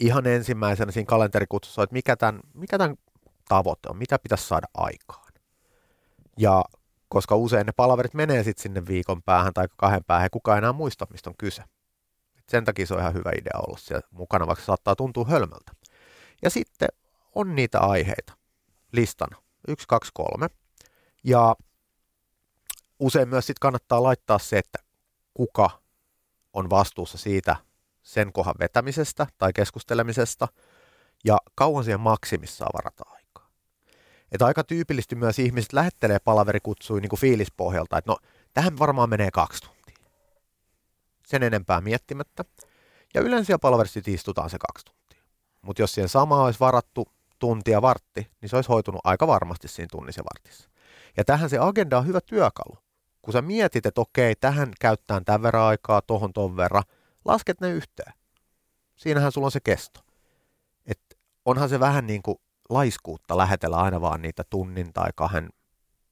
[SPEAKER 3] ihan ensimmäisenä siinä kalenterikutsussa, että mikä tämän, mikä tämän tavoite on, mitä pitäisi saada aikaan. Ja koska usein ne palaverit menee sitten sinne viikon päähän tai kahden päähän, kukaan enää muista, mistä on kyse. Et sen takia se on ihan hyvä idea olla siellä mukana, vaikka se saattaa tuntua hölmöltä. Ja sitten on niitä aiheita listana. Yksi, kaksi, kolme. Ja usein myös sitten kannattaa laittaa se, että kuka on vastuussa siitä sen kohan vetämisestä tai keskustelemisesta ja kauan siihen maksimissaan varata aikaa. Että aika tyypillisesti myös ihmiset lähettelee palaverikutsui niin kuin fiilispohjalta, että no tähän varmaan menee kaksi. Sen enempää miettimättä. Ja yleensä siellä palaverissa istutaan se kaksi tuntia. Mutta jos siihen samaa olisi varattu tuntia vartti, niin se olisi hoitunut aika varmasti siinä tunnissa vartissa. Ja tähän se agenda on hyvä työkalu. Kun sä mietit, että okei, tähän käyttää tämän verran aikaa, tohon ton verran, lasket ne yhteen. Siinähän sulla on se kesto. Et onhan se vähän niin kuin laiskuutta lähetellä aina vaan niitä tunnin tai kahden,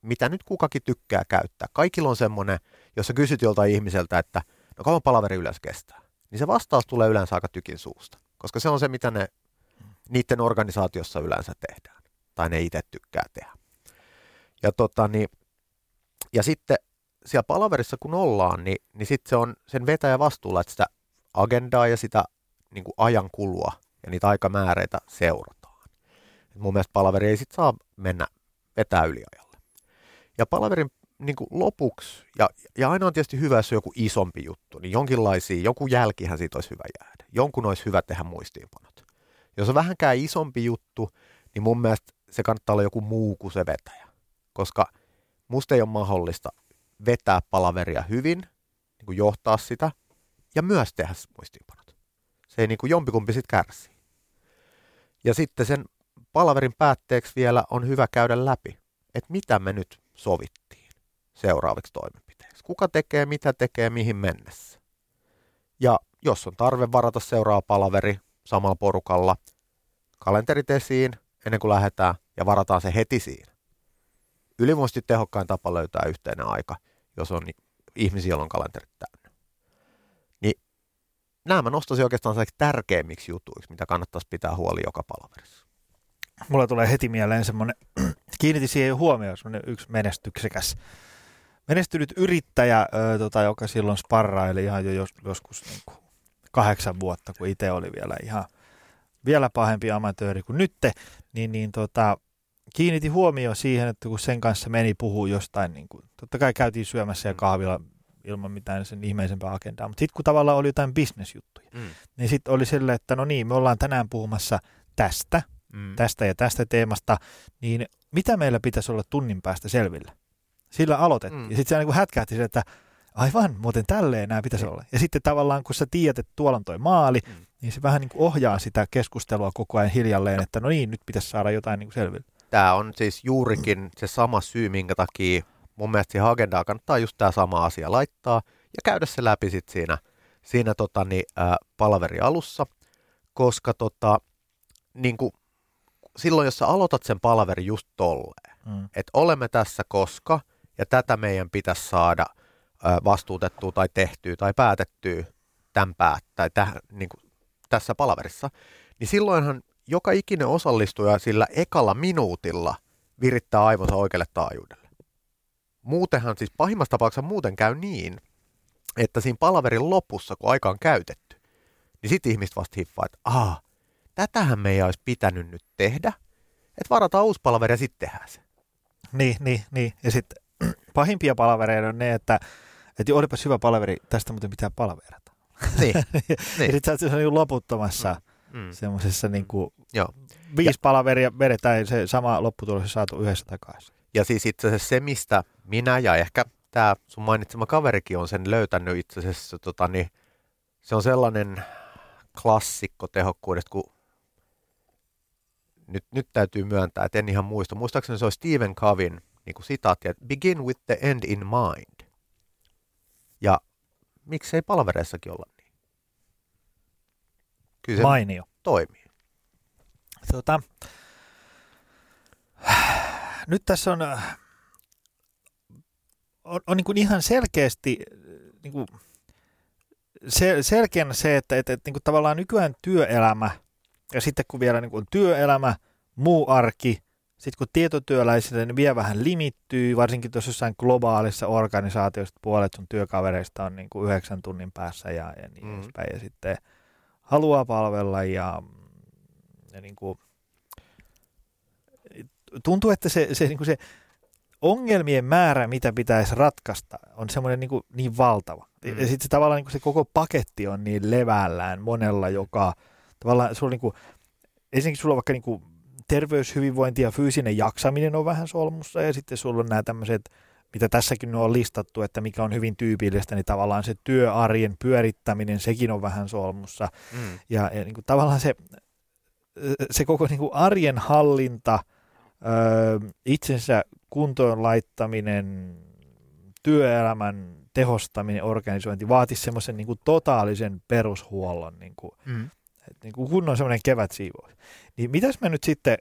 [SPEAKER 3] mitä nyt kukakin tykkää käyttää. Kaikilla on semmoinen, jos sä kysyt joltain ihmiseltä, että no kauan palaveri yleensä kestää, niin se vastaus tulee yleensä aika tykin suusta, koska se on se, mitä ne niiden organisaatiossa yleensä tehdään, tai ne itse tykkää tehdä. Ja, tota, niin, ja sitten siellä palaverissa kun ollaan, niin, niin sitten se on sen vetäjä vastuulla, että sitä agendaa ja sitä niin kuin ajan kulua ja niitä aikamääreitä seurataan. Et mun mielestä palaveri ei sitten saa mennä vetää yliajalle. Ja palaverin niin kuin lopuksi, ja, ja aina on tietysti hyvä, jos on joku isompi juttu, niin jonkinlaisia, joku jälkihän siitä olisi hyvä jäädä. Jonkun olisi hyvä tehdä muistiinpanot. Jos on vähänkään isompi juttu, niin mun mielestä se kannattaa olla joku muu kuin se vetäjä. Koska musta ei ole mahdollista vetää palaveria hyvin, niin kuin johtaa sitä, ja myös tehdä muistiinpanot. Se ei niin kuin jompikumpi sitten kärsi. Ja sitten sen palaverin päätteeksi vielä on hyvä käydä läpi, että mitä me nyt sovittiin seuraaviksi toimenpiteiksi. Kuka tekee, mitä tekee, mihin mennessä. Ja jos on tarve varata seuraava palaveri samalla porukalla, kalenterit esiin ennen kuin lähdetään ja varataan se heti siinä. Ylivoimaisesti tehokkain tapa löytää yhteinen aika, jos on ihmisiä, joilla on kalenterit täynnä. Niin nämä mä nostaisin oikeastaan tärkeimmiksi jutuiksi, mitä kannattaisi pitää huoli joka palaverissa.
[SPEAKER 2] Mulla tulee heti mieleen semmoinen, kiinnitin siihen huomioon, semmoinen yksi menestyksekäs menestynyt yrittäjä, ö, tota, joka silloin sparraili ihan jo jos, joskus niin kuin kahdeksan vuotta, kun itse oli vielä ihan vielä pahempi amatööri kuin nytte, niin, niin tota, kiinnitin huomioon siihen, että kun sen kanssa meni puhuu jostain, niin kuin, totta kai käytiin syömässä ja mm. kahvilla ilman mitään sen ihmeisempää agendaa, mutta sitten kun tavallaan oli jotain bisnesjuttuja, mm. niin sitten oli silleen, että no niin, me ollaan tänään puhumassa tästä, mm. tästä ja tästä teemasta, niin mitä meillä pitäisi olla tunnin päästä selvillä? Sillä aloitettiin. Mm. Ja sitten se niin hätkähti että aivan, muuten tälleen nämä pitäisi mm. olla. Ja sitten tavallaan, kun sä tiedät, että tuolla on toi maali, mm. niin se vähän niin kuin ohjaa sitä keskustelua koko ajan hiljalleen, että no niin, nyt pitäisi saada jotain niin kuin selville.
[SPEAKER 3] Tämä on siis juurikin se sama syy, minkä takia mun mielestä siihen agendaa kannattaa just tämä sama asia laittaa ja käydä se läpi sitten siinä, siinä tota, niin, ää, palaveri alussa, koska tota, niin kuin, silloin, jos sä aloitat sen palaveri just tolleen, mm. että olemme tässä koska, ja tätä meidän pitäisi saada vastuutettua tai tehtyä tai päätettyä tämän päät, tai täh, niin kuin, tässä palaverissa, niin silloinhan joka ikinen osallistuja sillä ekalla minuutilla virittää aivonsa oikealle taajuudelle. Muutenhan siis pahimmassa tapauksessa muuten käy niin, että siinä palaverin lopussa, kun aika on käytetty, niin sitten ihmiset vasta hiffaa, että aah, tätähän meidän olisi pitänyt nyt tehdä, että varataan uusi palaveri ja sitten tehdään se.
[SPEAKER 2] Niin, niin, niin. Ja sitten pahimpia palavereita on ne, että, että olipas hyvä palaveri, tästä muuten pitää palaverata.
[SPEAKER 3] Niin.
[SPEAKER 2] niin. ja sitten sä oot loputtomassa mm. mm. semmoisessa niin kuin, Joo. viisi ja, palaveria vedetään se sama lopputulos saatu yhdessä takaisin.
[SPEAKER 3] Ja siis itse asiassa se, mistä minä ja ehkä tämä sun mainitsema kaverikin on sen löytänyt itse asiassa, tota, niin se on sellainen klassikko tehokkuudesta, kun nyt, nyt täytyy myöntää, että en ihan muista. Muistaakseni se on Stephen Covin niin kuin sitaatti, että begin with the end in mind. Ja miksei palvereissakin olla niin?
[SPEAKER 2] Kyllä se Mainio.
[SPEAKER 3] toimii.
[SPEAKER 2] Tota, nyt tässä on, on, on niin kuin ihan selkeästi niin kuin sel, selkeänä se, että, että, että niin kuin tavallaan nykyään työelämä ja sitten kun vielä niin kuin työelämä, muu arki, sitten kun tietotyöläisille niin vielä vähän limittyy, varsinkin tuossa jossain globaalissa organisaatiossa, puolet sun työkavereista on niin kuin yhdeksän tunnin päässä ja, ja niin mm. edespäin, ja sitten haluaa palvella ja, ja niin kuin, tuntuu, että se, se, niin kuin se ongelmien määrä, mitä pitäisi ratkaista, on semmoinen niin, niin valtava. Mm. Ja sitten se tavallaan niin kuin se koko paketti on niin levällään monella, joka tavallaan sulla niin kuin, ensinnäkin sulla on vaikka niin kuin terveyshyvinvointi ja fyysinen jaksaminen on vähän solmussa ja sitten sulla on nämä tämmöiset, mitä tässäkin on listattu, että mikä on hyvin tyypillistä, niin tavallaan se työarjen pyörittäminen, sekin on vähän solmussa. Mm. Ja, ja niin kuin tavallaan se, se koko niin kuin arjen hallinta, öö, itsensä kuntoon laittaminen, työelämän tehostaminen, organisointi vaatisi semmoisen niin totaalisen perushuollon, niin kuin, mm. Että niin kuin kunnon semmoinen kevätsiivous. Niin mitäs me nyt sitten,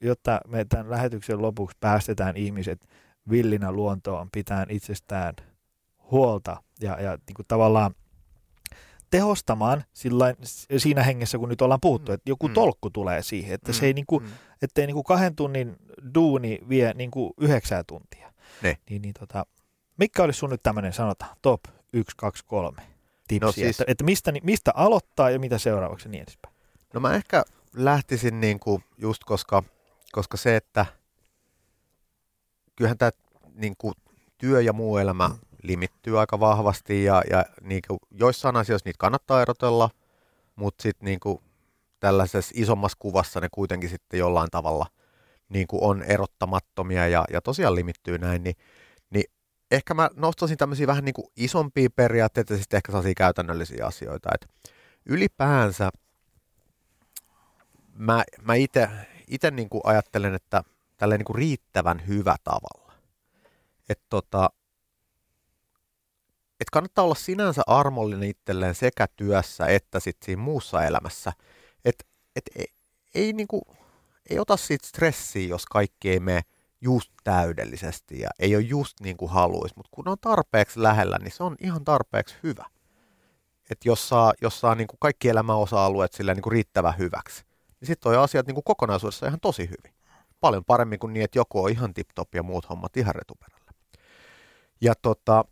[SPEAKER 2] jotta me tämän lähetyksen lopuksi päästetään ihmiset villinä luontoon pitään itsestään huolta ja, ja niin kuin tavallaan tehostamaan sillain, siinä hengessä, kun nyt ollaan puhuttu, että joku mm. tolkku tulee siihen, että mm. se ei niin kuin, mm. ettei niin kuin kahden tunnin duuni vie niin kuin yhdeksää tuntia. Ne. Niin, niin tota, mikä olisi sun nyt tämmöinen, sanotaan, top 1, 2, 3 tipsi, no siis, että, että mistä, mistä aloittaa ja mitä seuraavaksi niin edespäin?
[SPEAKER 3] No mä ehkä lähtisin niin kuin just koska, koska se, että kyllähän tämä niin kuin työ ja muu elämä limittyy aika vahvasti ja, ja niin kuin joissain asioissa niitä kannattaa erotella, mutta sitten niin kuin tällaisessa isommassa kuvassa ne kuitenkin sitten jollain tavalla niin kuin on erottamattomia ja, ja tosiaan limittyy näin, niin ehkä mä nostaisin tämmöisiä vähän niin kuin isompia periaatteita ja sitten ehkä sellaisia käytännöllisiä asioita, että ylipäänsä mä, mä itse niin kuin ajattelen, että tällä niin kuin riittävän hyvä tavalla. Että tota, et kannattaa olla sinänsä armollinen itselleen sekä työssä että sit siinä muussa elämässä. Että et ei, ei, niinku, ei ota siitä stressiä, jos kaikki ei mene just täydellisesti ja ei ole just niin kuin haluaisi, mutta kun on tarpeeksi lähellä, niin se on ihan tarpeeksi hyvä. Että jos saa, jos saa niin kuin kaikki elämän osa-alueet sillä niin kuin riittävän hyväksi, niin sitten on asiat niin kuin kokonaisuudessa ihan tosi hyvin. Paljon paremmin kuin niin, että joku on ihan tip-top ja muut hommat ihan retuperällä. Ja tota,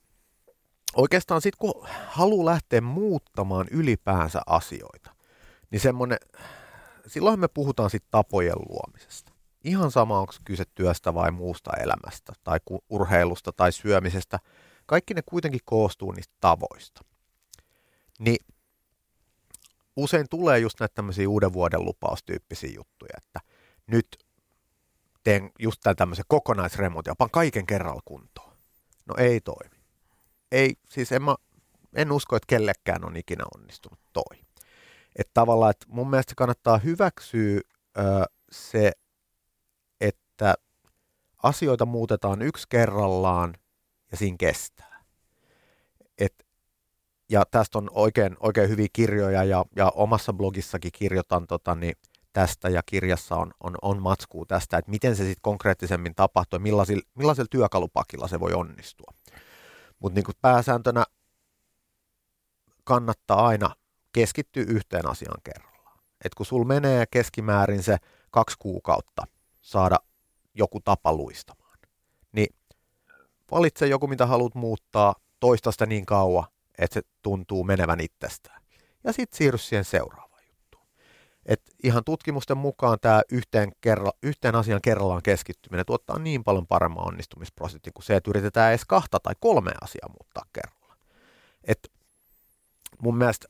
[SPEAKER 3] oikeastaan sitten kun haluaa lähteä muuttamaan ylipäänsä asioita, niin semmoinen, silloin me puhutaan sitten tapojen luomisesta. Ihan sama, onko kyse työstä vai muusta elämästä, tai urheilusta tai syömisestä. Kaikki ne kuitenkin koostuu niistä tavoista. Niin usein tulee just näitä tämmöisiä uuden vuoden lupaustyyppisiä juttuja, että nyt teen just tämän tämmöisen kokonaisremontin, opan kaiken kerralla kuntoon. No ei toimi. Ei, siis en, mä, en usko, että kellekään on ikinä onnistunut toi. Että tavallaan, että mun mielestä kannattaa hyväksyä ö, se, että asioita muutetaan yksi kerrallaan ja siinä kestää. Et, ja tästä on oikein, oikein hyviä kirjoja ja, ja omassa blogissakin kirjoitan tota, niin, tästä ja kirjassa on, on, on matskuu tästä, että miten se sitten konkreettisemmin tapahtuu ja millaisilla, millaisella työkalupakilla se voi onnistua. Mutta niin pääsääntönä kannattaa aina keskittyä yhteen asiaan kerrallaan. Et kun sul menee keskimäärin se kaksi kuukautta saada joku tapa luistamaan, niin valitse joku, mitä haluat muuttaa, toista sitä niin kauan, että se tuntuu menevän itsestään. Ja sitten siirry siihen seuraavaan juttuun. Et ihan tutkimusten mukaan tämä yhteen, kerra, yhteen asian kerrallaan keskittyminen tuottaa niin paljon paremman onnistumisprosentin kuin se, että yritetään edes kahta tai kolme asiaa muuttaa kerralla. Et mun mielestä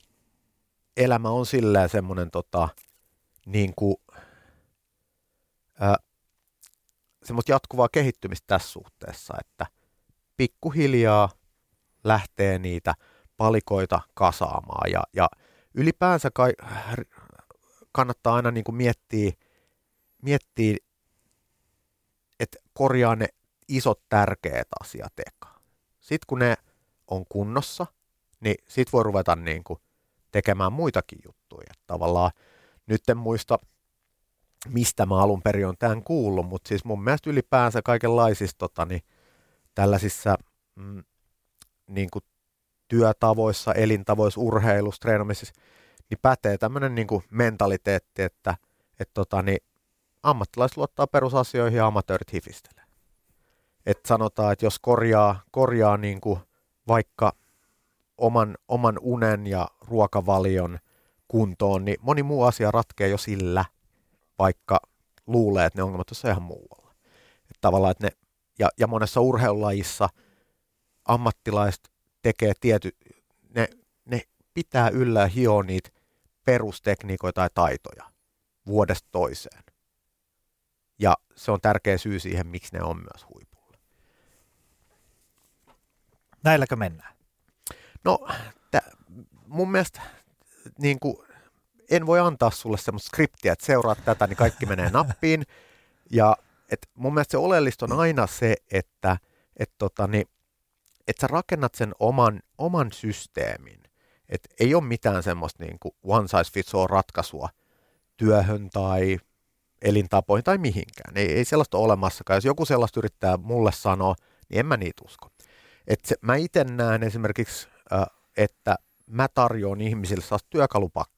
[SPEAKER 3] elämä on silleen semmoinen tota, niin kuin, ää, semmoista jatkuvaa kehittymistä tässä suhteessa, että pikkuhiljaa lähtee niitä palikoita kasaamaan ja, ja ylipäänsä kai, kannattaa aina niin kuin miettiä, miettiä, että korjaa ne isot tärkeät asiat eka. Sitten kun ne on kunnossa, niin sit voi ruveta niin kuin tekemään muitakin juttuja. Tavallaan nyt en muista, mistä mä alun perin on tämän kuullut, mutta siis mun mielestä ylipäänsä kaikenlaisissa tota, niin, tällaisissa mm, niin kuin työtavoissa, elintavoissa, urheilussa, treenaamisessa, niin pätee tämmöinen niin kuin mentaliteetti, että et, tota, niin, ammattilaiset luottaa perusasioihin ja amatöörit hifistelee. Et sanotaan, että jos korjaa, korjaa niin kuin vaikka oman, oman unen ja ruokavalion kuntoon, niin moni muu asia ratkee jo sillä, vaikka luulee, että ne ongelmat on ihan muualla. Että tavallaan, että ne, ja, ja monessa urheilulajissa ammattilaiset tekee tiety, ne, ne pitää yllä ja niitä perustekniikoita tai taitoja vuodesta toiseen. Ja se on tärkeä syy siihen, miksi ne on myös huipulla.
[SPEAKER 2] Näilläkö mennään?
[SPEAKER 3] No, t- mun mielestä niin kuin, en voi antaa sulle semmoista skriptiä, että seuraat tätä, niin kaikki menee nappiin. Ja et mun mielestä se oleellista on aina se, että et tota, niin, et sä rakennat sen oman, oman systeemin. Et ei ole mitään semmoista niin kuin one size fits all ratkaisua työhön tai elintapoihin tai mihinkään. Ei, ei sellaista ole olemassakaan. Jos joku sellaista yrittää mulle sanoa, niin en mä niitä usko. Et se, mä itse näen esimerkiksi että mä tarjoan ihmisille sellaista työkalupakkia,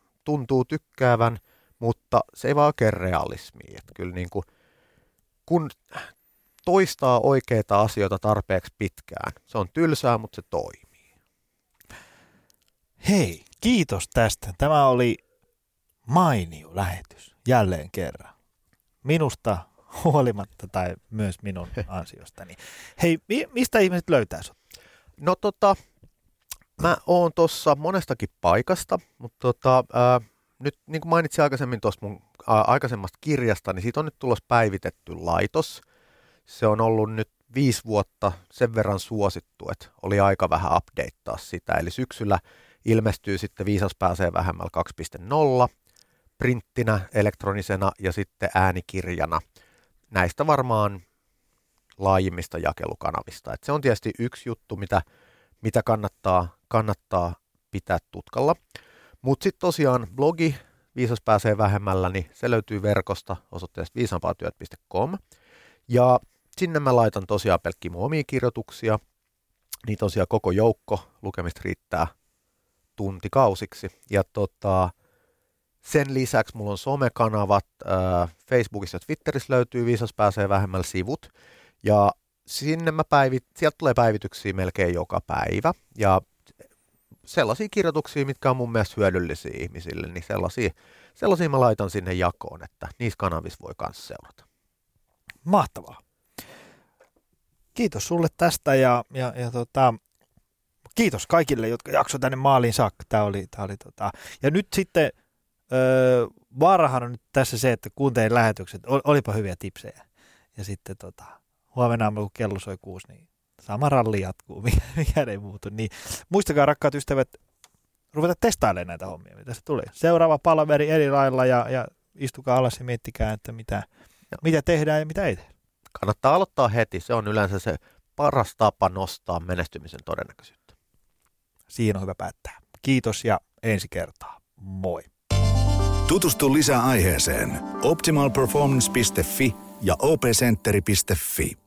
[SPEAKER 3] tuntuu tykkäävän, mutta se ei vaan oikein realismia. Että kyllä niin kuin, kun toistaa oikeita asioita tarpeeksi pitkään, se on tylsää, mutta se toimii.
[SPEAKER 2] Hei, kiitos tästä. Tämä oli mainio lähetys jälleen kerran. Minusta huolimatta tai myös minun ansiostani. Hei, mistä ihmiset löytää sinut?
[SPEAKER 3] No tota, Mä oon tuossa monestakin paikasta, mutta tota, ää, nyt niin kuin mainitsin aikaisemmin tuossa mun ää, aikaisemmasta kirjasta, niin siitä on nyt tulossa päivitetty laitos. Se on ollut nyt viisi vuotta sen verran suosittu, että oli aika vähän updatea sitä. Eli syksyllä ilmestyy sitten Viisas pääsee vähemmällä 2.0 printtinä, elektronisena ja sitten äänikirjana. Näistä varmaan laajimmista jakelukanavista. Et se on tietysti yksi juttu, mitä mitä kannattaa, kannattaa pitää tutkalla. Mutta sitten tosiaan blogi Viisas pääsee vähemmällä, niin se löytyy verkosta osoitteesta viisampaatyöt.com. Ja sinne mä laitan tosiaan pelkki mun omia kirjoituksia. Niin tosiaan koko joukko lukemista riittää tuntikausiksi. Ja tota, sen lisäksi mulla on somekanavat, äh, Facebookissa ja Twitterissä löytyy Viisas pääsee vähemmällä sivut. Ja sinne mä päivit, sieltä tulee päivityksiä melkein joka päivä. Ja sellaisia kirjoituksia, mitkä on mun mielestä hyödyllisiä ihmisille, niin sellaisia, sellaisia mä laitan sinne jakoon, että niissä kanavissa voi myös seurata.
[SPEAKER 2] Mahtavaa. Kiitos sulle tästä ja, ja, ja tota, kiitos kaikille, jotka jakso tänne maaliin saakka. Tämä oli, tämä oli tota. Ja nyt sitten öö, vaarahan on nyt tässä se, että kuuntelin lähetykset, olipa hyviä tipsejä. Ja sitten tota, huomenna kun kello soi kuusi, niin sama ralli jatkuu, mikä ei muutu. Niin muistakaa rakkaat ystävät, ruveta testailemaan näitä hommia, mitä se tulee. Seuraava palaveri eri lailla ja, ja istukaa alas ja miettikää, että mitä, mitä tehdään ja mitä ei tehdä.
[SPEAKER 3] Kannattaa aloittaa heti, se on yleensä se paras tapa nostaa menestymisen todennäköisyyttä.
[SPEAKER 2] Siinä on hyvä päättää. Kiitos ja ensi kertaa. Moi.
[SPEAKER 1] Tutustu lisää aiheeseen optimalperformance.fi ja opcenteri.fi.